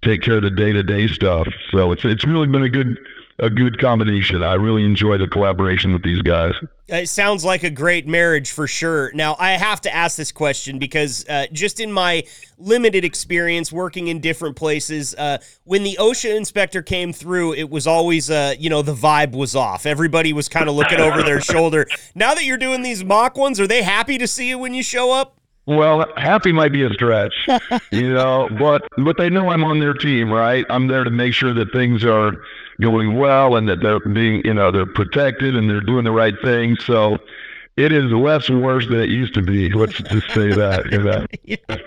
take care of the day to day stuff. So it's it's really been a good a good combination. I really enjoy the collaboration with these guys. It sounds like a great marriage for sure. Now, I have to ask this question because uh, just in my limited experience working in different places, uh, when the OSHA inspector came through, it was always, uh, you know, the vibe was off. Everybody was kind of looking over their shoulder. Now that you're doing these mock ones, are they happy to see you when you show up? Well, happy might be a stretch, you know, but but they know I'm on their team, right? I'm there to make sure that things are going well and that they're being, you know, they're protected and they're doing the right thing. So it is less and worse than it used to be. Let's just say that. You know? yeah.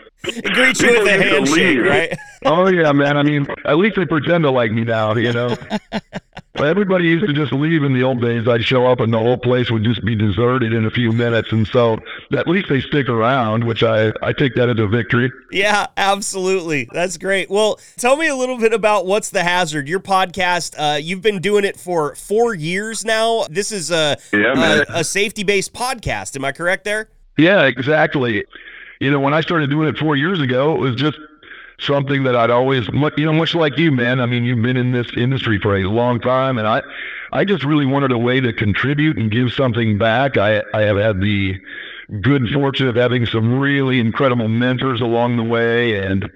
Greet you with a handshake, right? oh yeah, man. I mean, at least they pretend to like me now, you know. Everybody used to just leave in the old days. I'd show up and the whole place would just be deserted in a few minutes, and so at least they stick around, which I I take that as a victory. Yeah, absolutely. That's great. Well, tell me a little bit about what's the hazard. Your podcast. Uh, you've been doing it for four years now. This is a yeah, a, a safety based podcast. Am I correct there? Yeah, exactly you know, when I started doing it four years ago, it was just something that I'd always, you know, much like you, man. I mean, you've been in this industry for a long time, and I, I just really wanted a way to contribute and give something back. I, I have had the good fortune of having some really incredible mentors along the way, and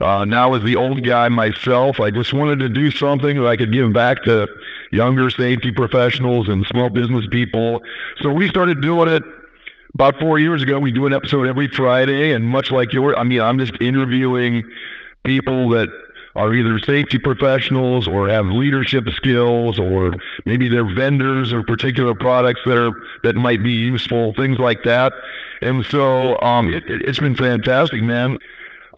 uh, now as the old guy myself, I just wanted to do something that I could give back to younger safety professionals and small business people. So we started doing it about four years ago, we do an episode every Friday, and much like your, I mean, I'm just interviewing people that are either safety professionals or have leadership skills, or maybe they're vendors of particular products that are that might be useful, things like that. And so, um, it, it's been fantastic, man.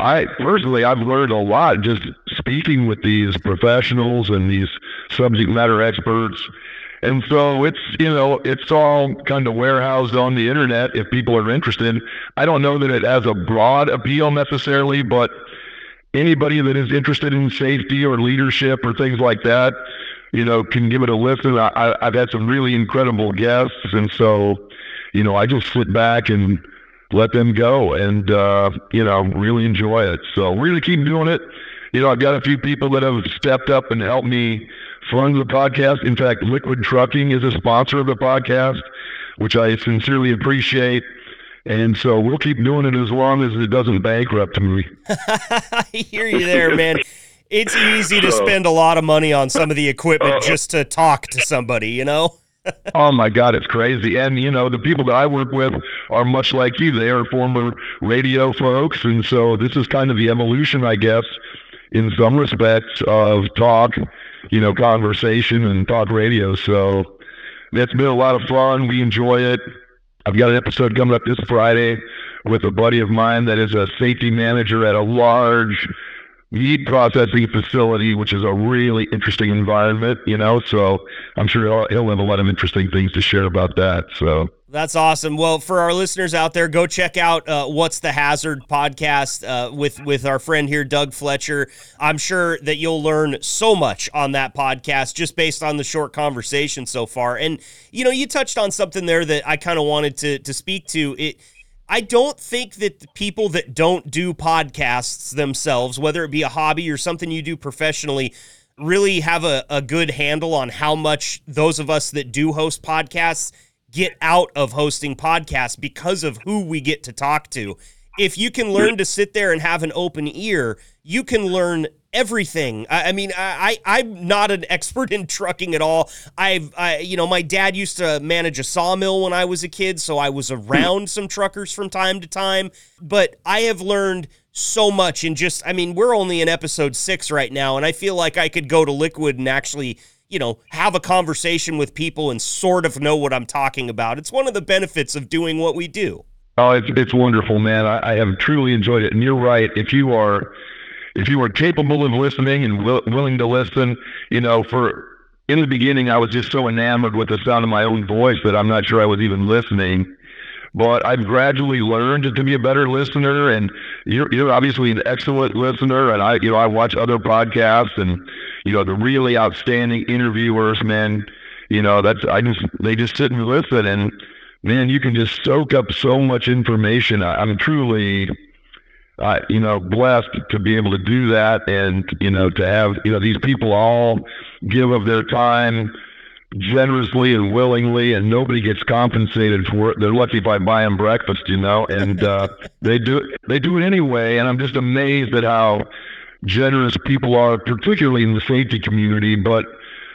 I personally, I've learned a lot just speaking with these professionals and these subject matter experts and so it's, you know, it's all kind of warehoused on the internet if people are interested. I don't know that it has a broad appeal necessarily, but anybody that is interested in safety or leadership or things like that, you know, can give it a listen. I, I've had some really incredible guests. And so, you know, I just sit back and let them go and, uh, you know, really enjoy it. So we're going to keep doing it. You know, I've got a few people that have stepped up and helped me fund the podcast. In fact, Liquid Trucking is a sponsor of the podcast, which I sincerely appreciate. And so we'll keep doing it as long as it doesn't bankrupt me. I hear you there, man. It's easy to spend a lot of money on some of the equipment just to talk to somebody, you know? oh my God, it's crazy. And, you know, the people that I work with are much like you. They are former radio folks. And so this is kind of the evolution, I guess, in some respects of talk you know, conversation and talk radio. So it's been a lot of fun. We enjoy it. I've got an episode coming up this Friday with a buddy of mine that is a safety manager at a large meat processing facility, which is a really interesting environment, you know. So I'm sure he'll, he'll have a lot of interesting things to share about that. So that's awesome. Well, for our listeners out there, go check out uh, "What's the Hazard" podcast uh, with with our friend here, Doug Fletcher. I'm sure that you'll learn so much on that podcast just based on the short conversation so far. And you know, you touched on something there that I kind of wanted to to speak to. It I don't think that the people that don't do podcasts themselves, whether it be a hobby or something you do professionally, really have a, a good handle on how much those of us that do host podcasts get out of hosting podcasts because of who we get to talk to. If you can learn to sit there and have an open ear, you can learn everything. I, I mean, I, I am not an expert in trucking at all. I've I you know my dad used to manage a sawmill when I was a kid, so I was hmm. around some truckers from time to time. But I have learned so much in just I mean we're only in episode six right now, and I feel like I could go to Liquid and actually you know, have a conversation with people and sort of know what I'm talking about. It's one of the benefits of doing what we do. Oh, it's it's wonderful, man. I, I have truly enjoyed it. And you're right. If you are if you are capable of listening and will, willing to listen, you know, for in the beginning, I was just so enamored with the sound of my own voice that I'm not sure I was even listening. But I've gradually learned to be a better listener, and you're, you're obviously an excellent listener. And I, you know, I watch other podcasts, and you know, the really outstanding interviewers, man. You know, that's I just they just sit and listen, and man, you can just soak up so much information. I, I'm truly uh, you know, blessed to be able to do that and, you know, to have, you know, these people all give of their time generously and willingly and nobody gets compensated for it. They're lucky if I buy them breakfast, you know, and uh, they do they do it anyway. And I'm just amazed at how generous people are, particularly in the safety community, but,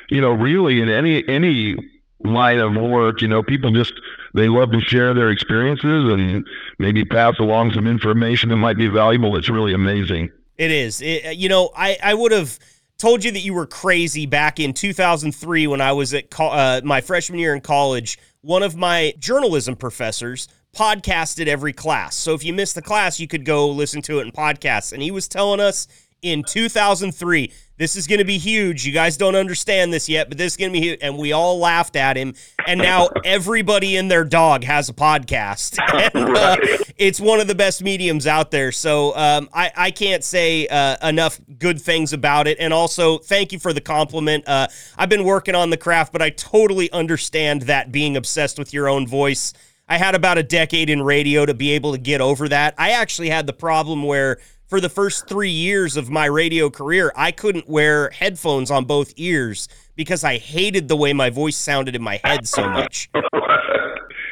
you know, really in any any line of work, you know, people just they love to share their experiences and maybe pass along some information that might be valuable. It's really amazing. It is. It, you know, I, I would have told you that you were crazy back in 2003 when I was at co- uh, my freshman year in college. One of my journalism professors podcasted every class. So if you missed the class, you could go listen to it in podcasts. And he was telling us in 2003 this is going to be huge. You guys don't understand this yet, but this is going to be huge. And we all laughed at him. And now everybody and their dog has a podcast. And, uh, it's one of the best mediums out there. So um, I, I can't say uh, enough good things about it. And also, thank you for the compliment. Uh, I've been working on the craft, but I totally understand that being obsessed with your own voice. I had about a decade in radio to be able to get over that. I actually had the problem where for the first three years of my radio career, I couldn't wear headphones on both ears because I hated the way my voice sounded in my head so much.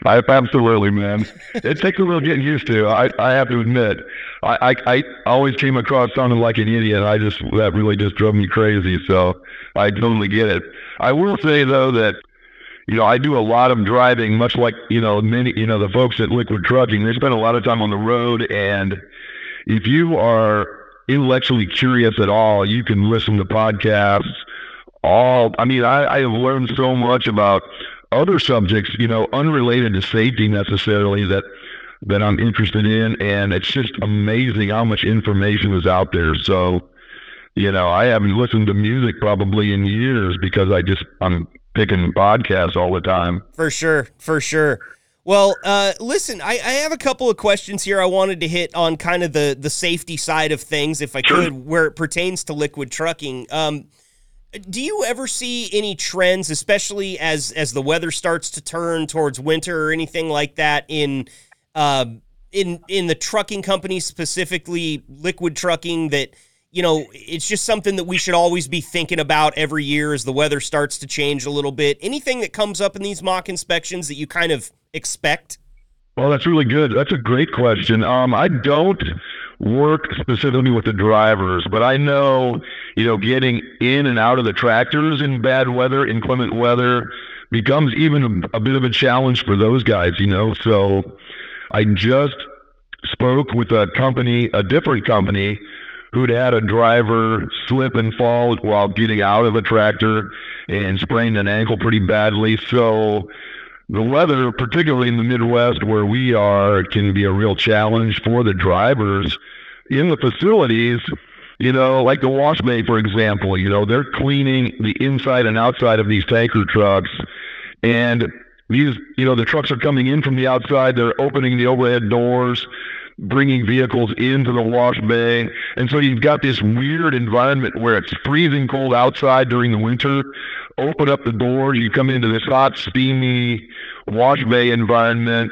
I, absolutely, man. It takes a little getting used to. I, I have to admit, I, I, I always came across sounding like an idiot. I just that really just drove me crazy. So I totally get it. I will say though that you know, I do a lot of driving, much like, you know, many, you know, the folks at Liquid Trucking. They spend a lot of time on the road and if you are intellectually curious at all, you can listen to podcasts. All, I mean, I, I have learned so much about other subjects, you know, unrelated to safety necessarily that that I'm interested in, and it's just amazing how much information is out there. So, you know, I haven't listened to music probably in years because I just I'm picking podcasts all the time. For sure, for sure. Well, uh, listen, I, I, have a couple of questions here. I wanted to hit on kind of the the safety side of things, if I could, where it pertains to liquid trucking. Um, do you ever see any trends, especially as as the weather starts to turn towards winter or anything like that in uh, in in the trucking companies, specifically liquid trucking, that you know, it's just something that we should always be thinking about every year as the weather starts to change a little bit. Anything that comes up in these mock inspections that you kind of expect? Well, that's really good. That's a great question. Um, I don't work specifically with the drivers, but I know, you know, getting in and out of the tractors in bad weather, inclement weather, becomes even a, a bit of a challenge for those guys, you know. So I just spoke with a company, a different company, who'd had a driver slip and fall while getting out of a tractor and sprained an ankle pretty badly. So the weather, particularly in the Midwest where we are, can be a real challenge for the drivers in the facilities. You know, like the wash bay, for example, you know, they're cleaning the inside and outside of these tanker trucks. And these, you know, the trucks are coming in from the outside. They're opening the overhead doors bringing vehicles into the wash bay. And so you've got this weird environment where it's freezing cold outside during the winter. Open up the doors, you come into this hot, steamy wash bay environment.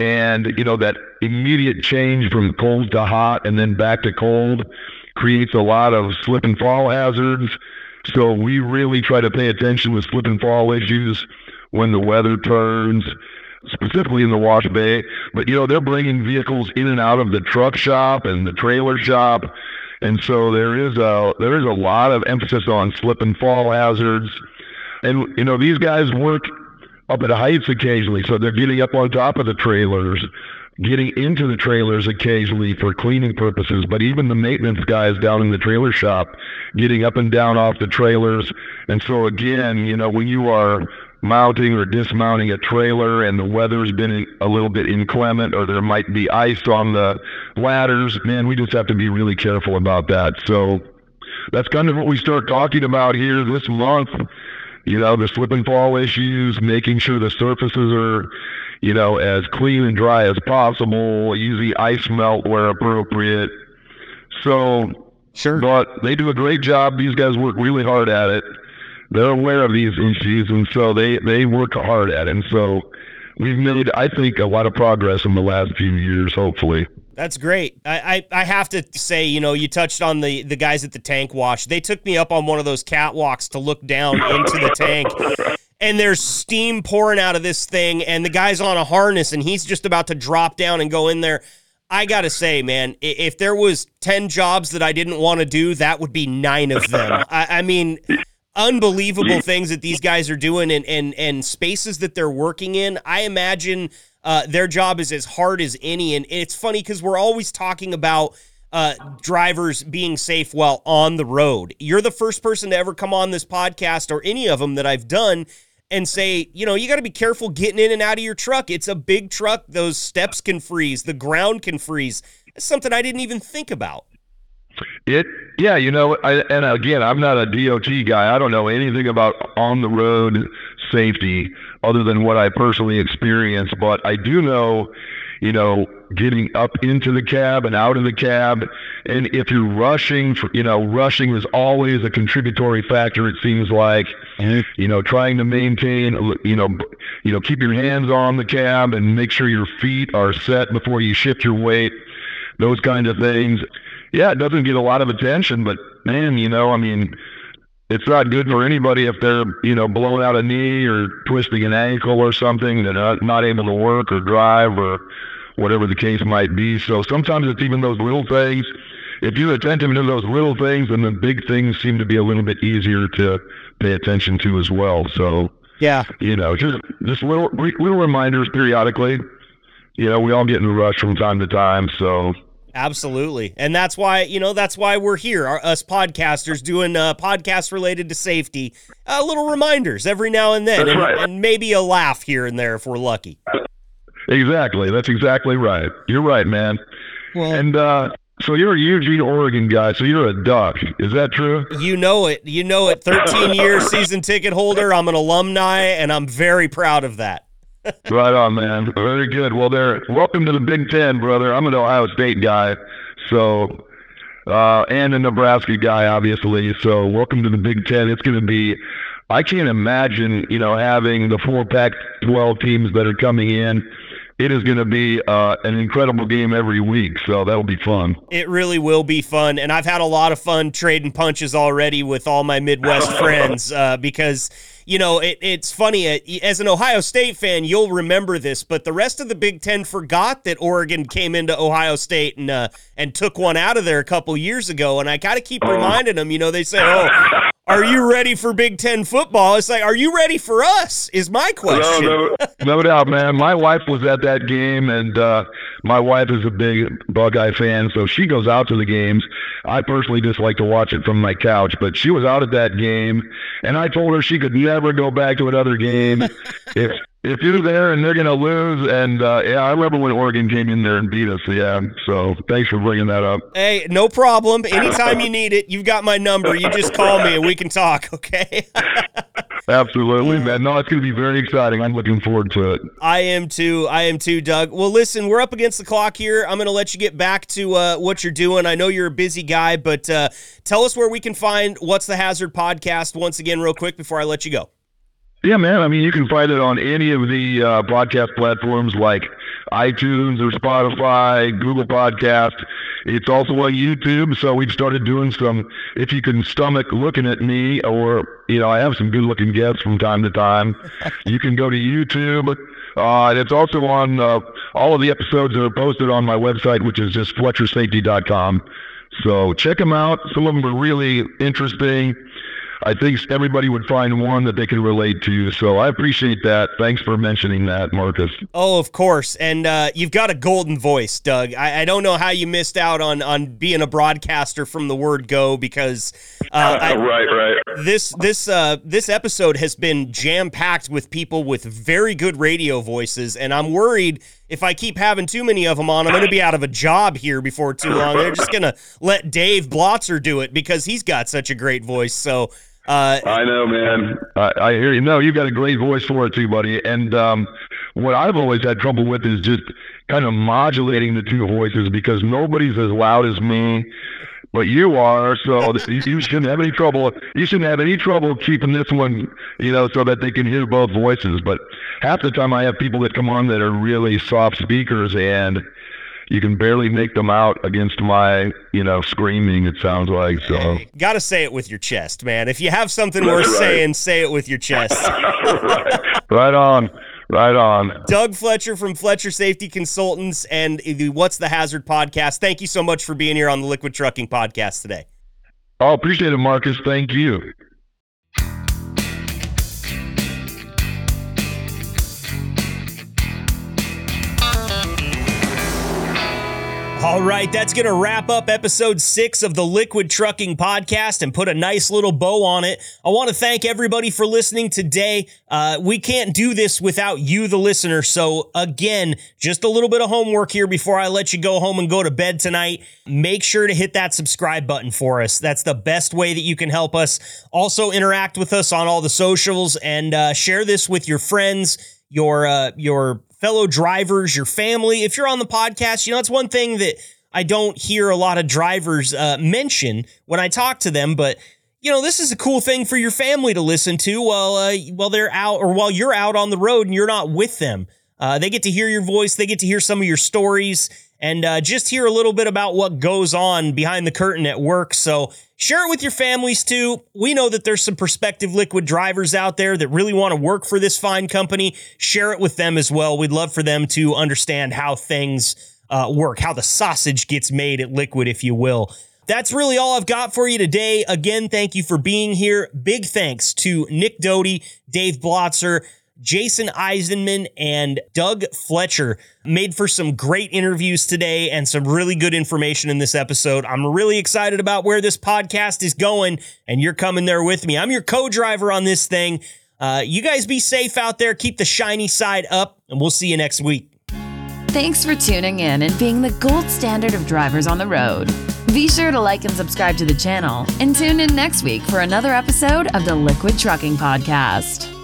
And, you know, that immediate change from cold to hot and then back to cold creates a lot of slip and fall hazards. So we really try to pay attention with slip and fall issues when the weather turns specifically in the wash bay. But you know, they're bringing vehicles in and out of the truck shop and the trailer shop, and so there is a there is a lot of emphasis on slip and fall hazards. And you know, these guys work up at heights occasionally, so they're getting up on top of the trailers. Getting into the trailers occasionally for cleaning purposes, but even the maintenance guys down in the trailer shop getting up and down off the trailers. And so, again, you know, when you are mounting or dismounting a trailer and the weather's been a little bit inclement or there might be ice on the ladders, man, we just have to be really careful about that. So that's kind of what we start talking about here this month. You know, the slip and fall issues, making sure the surfaces are, you know, as clean and dry as possible, using ice melt where appropriate. So, sure. But they do a great job. These guys work really hard at it they're aware of these issues, and so they they work hard at it. And so we've made, I think, a lot of progress in the last few years. Hopefully. That's great. I, I, I, have to say, you know, you touched on the, the guys at the tank wash. They took me up on one of those catwalks to look down into the tank. And there's steam pouring out of this thing, and the guy's on a harness, and he's just about to drop down and go in there. I got to say, man, if there was 10 jobs that I didn't want to do, that would be nine of them. I, I mean, unbelievable things that these guys are doing and and and spaces that they're working in. I imagine uh, their job is as hard as any, and it's funny because we're always talking about uh, drivers being safe while on the road. You're the first person to ever come on this podcast or any of them that I've done and say, you know, you got to be careful getting in and out of your truck. It's a big truck; those steps can freeze, the ground can freeze. It's something I didn't even think about. It, yeah, you know, I, and again, I'm not a DOT guy. I don't know anything about on the road safety other than what I personally experienced. But I do know, you know, getting up into the cab and out of the cab, and if you're rushing, for, you know, rushing is always a contributory factor. It seems like, mm-hmm. you know, trying to maintain, you know, you know, keep your hands on the cab and make sure your feet are set before you shift your weight. Those kind of things yeah, it doesn't get a lot of attention, but man, you know, I mean, it's not good for anybody if they're, you know, blowing out a knee or twisting an ankle or something. They're not, not able to work or drive or whatever the case might be. So sometimes it's even those little things. If you're attentive to those little things, then the big things seem to be a little bit easier to pay attention to as well. So yeah, you know, just just little little reminders periodically. You know, we all get in a rush from time to time, so Absolutely. And that's why, you know, that's why we're here, our, us podcasters doing uh, podcasts related to safety. Uh, little reminders every now and then, and, right. and, maybe a laugh here and there if we're lucky. Exactly. That's exactly right. You're right, man. Well, and uh, so you're a Eugene, Oregon guy, so you're a duck. Is that true? You know it. You know it. 13 year season ticket holder. I'm an alumni, and I'm very proud of that right on, man. Very good. Well, there. Welcome to the Big Ten, brother. I'm an Ohio State guy, so uh, and a Nebraska guy, obviously. So welcome to the Big Ten. It's going to be. I can't imagine, you know, having the four Pac-12 teams that are coming in it is going to be uh, an incredible game every week. So that'll be fun. It really will be fun. And I've had a lot of fun trading punches already with all my Midwest friends uh, because, you know, it, it's funny. Uh, as an Ohio State fan, you'll remember this, but the rest of the Big Ten forgot that Oregon came into Ohio State and, uh, and took one out of there a couple years ago. And I got to keep reminding them, you know, they say, oh, are you ready for Big Ten football? It's like, are you ready for us? Is my question. No, no, no doubt, man. My wife was at that game, and uh, my wife is a big Buckeye fan, so she goes out to the games. I personally just like to watch it from my couch, but she was out at that game, and I told her she could never go back to another game if if you're there and they're going to lose, and uh, yeah, I remember when Oregon came in there and beat us. Yeah, so thanks for bringing that up. Hey, no problem. Anytime you need it, you've got my number. You just call me and we can talk. Okay. Absolutely, man. No, it's going to be very exciting. I'm looking forward to it. I am too. I am too, Doug. Well, listen, we're up against the clock here. I'm going to let you get back to uh, what you're doing. I know you're a busy guy, but uh, tell us where we can find What's the Hazard podcast once again, real quick, before I let you go. Yeah, man. I mean, you can find it on any of the uh, broadcast platforms like iTunes or Spotify, Google Podcast. It's also on YouTube. So we've started doing some, if you can stomach looking at me, or, you know, I have some good looking guests from time to time. you can go to YouTube. Uh, and it's also on uh, all of the episodes that are posted on my website, which is just FletcherSafety.com. So check them out. Some of them are really interesting. I think everybody would find one that they can relate to. So I appreciate that. Thanks for mentioning that, Marcus. Oh, of course. And uh, you've got a golden voice, Doug. I, I, don't know how you missed out on on being a broadcaster from the word go because uh, I, right, right. This this uh, this episode has been jam packed with people with very good radio voices, and I'm worried if I keep having too many of them on, I'm going to be out of a job here before too long. They're just going to let Dave Blotzer do it because he's got such a great voice. So uh, I know, man. I, I, hear you. No, you've got a great voice for it too, buddy. And um, what I've always had trouble with is just kind of modulating the two voices because nobody's as loud as me, but you are. So you shouldn't have any trouble. You shouldn't have any trouble keeping this one, you know, so that they can hear both voices. But half the time, I have people that come on that are really soft speakers and you can barely make them out against my, you know, screaming. It sounds like so. Got to say it with your chest, man. If you have something worth right. saying, say it with your chest. right. right on. Right on. Doug Fletcher from Fletcher Safety Consultants and the What's the Hazard podcast. Thank you so much for being here on the Liquid Trucking podcast today. Oh, appreciate it, Marcus. Thank you. All right, that's going to wrap up episode six of the Liquid Trucking Podcast and put a nice little bow on it. I want to thank everybody for listening today. Uh, we can't do this without you, the listener. So, again, just a little bit of homework here before I let you go home and go to bed tonight. Make sure to hit that subscribe button for us. That's the best way that you can help us. Also, interact with us on all the socials and uh, share this with your friends, your uh, your fellow drivers, your family. If you're on the podcast, you know, it's one thing that I don't hear a lot of drivers uh, mention when I talk to them, but you know, this is a cool thing for your family to listen to while uh, while they're out or while you're out on the road and you're not with them. Uh, they get to hear your voice, they get to hear some of your stories, and uh, just hear a little bit about what goes on behind the curtain at work. So share it with your families too. We know that there's some prospective liquid drivers out there that really want to work for this fine company. Share it with them as well. We'd love for them to understand how things uh, work, how the sausage gets made at Liquid, if you will. That's really all I've got for you today. Again, thank you for being here. Big thanks to Nick Doty, Dave Blotzer, Jason Eisenman and Doug Fletcher made for some great interviews today and some really good information in this episode. I'm really excited about where this podcast is going, and you're coming there with me. I'm your co driver on this thing. Uh, you guys be safe out there, keep the shiny side up, and we'll see you next week. Thanks for tuning in and being the gold standard of drivers on the road. Be sure to like and subscribe to the channel and tune in next week for another episode of the Liquid Trucking Podcast.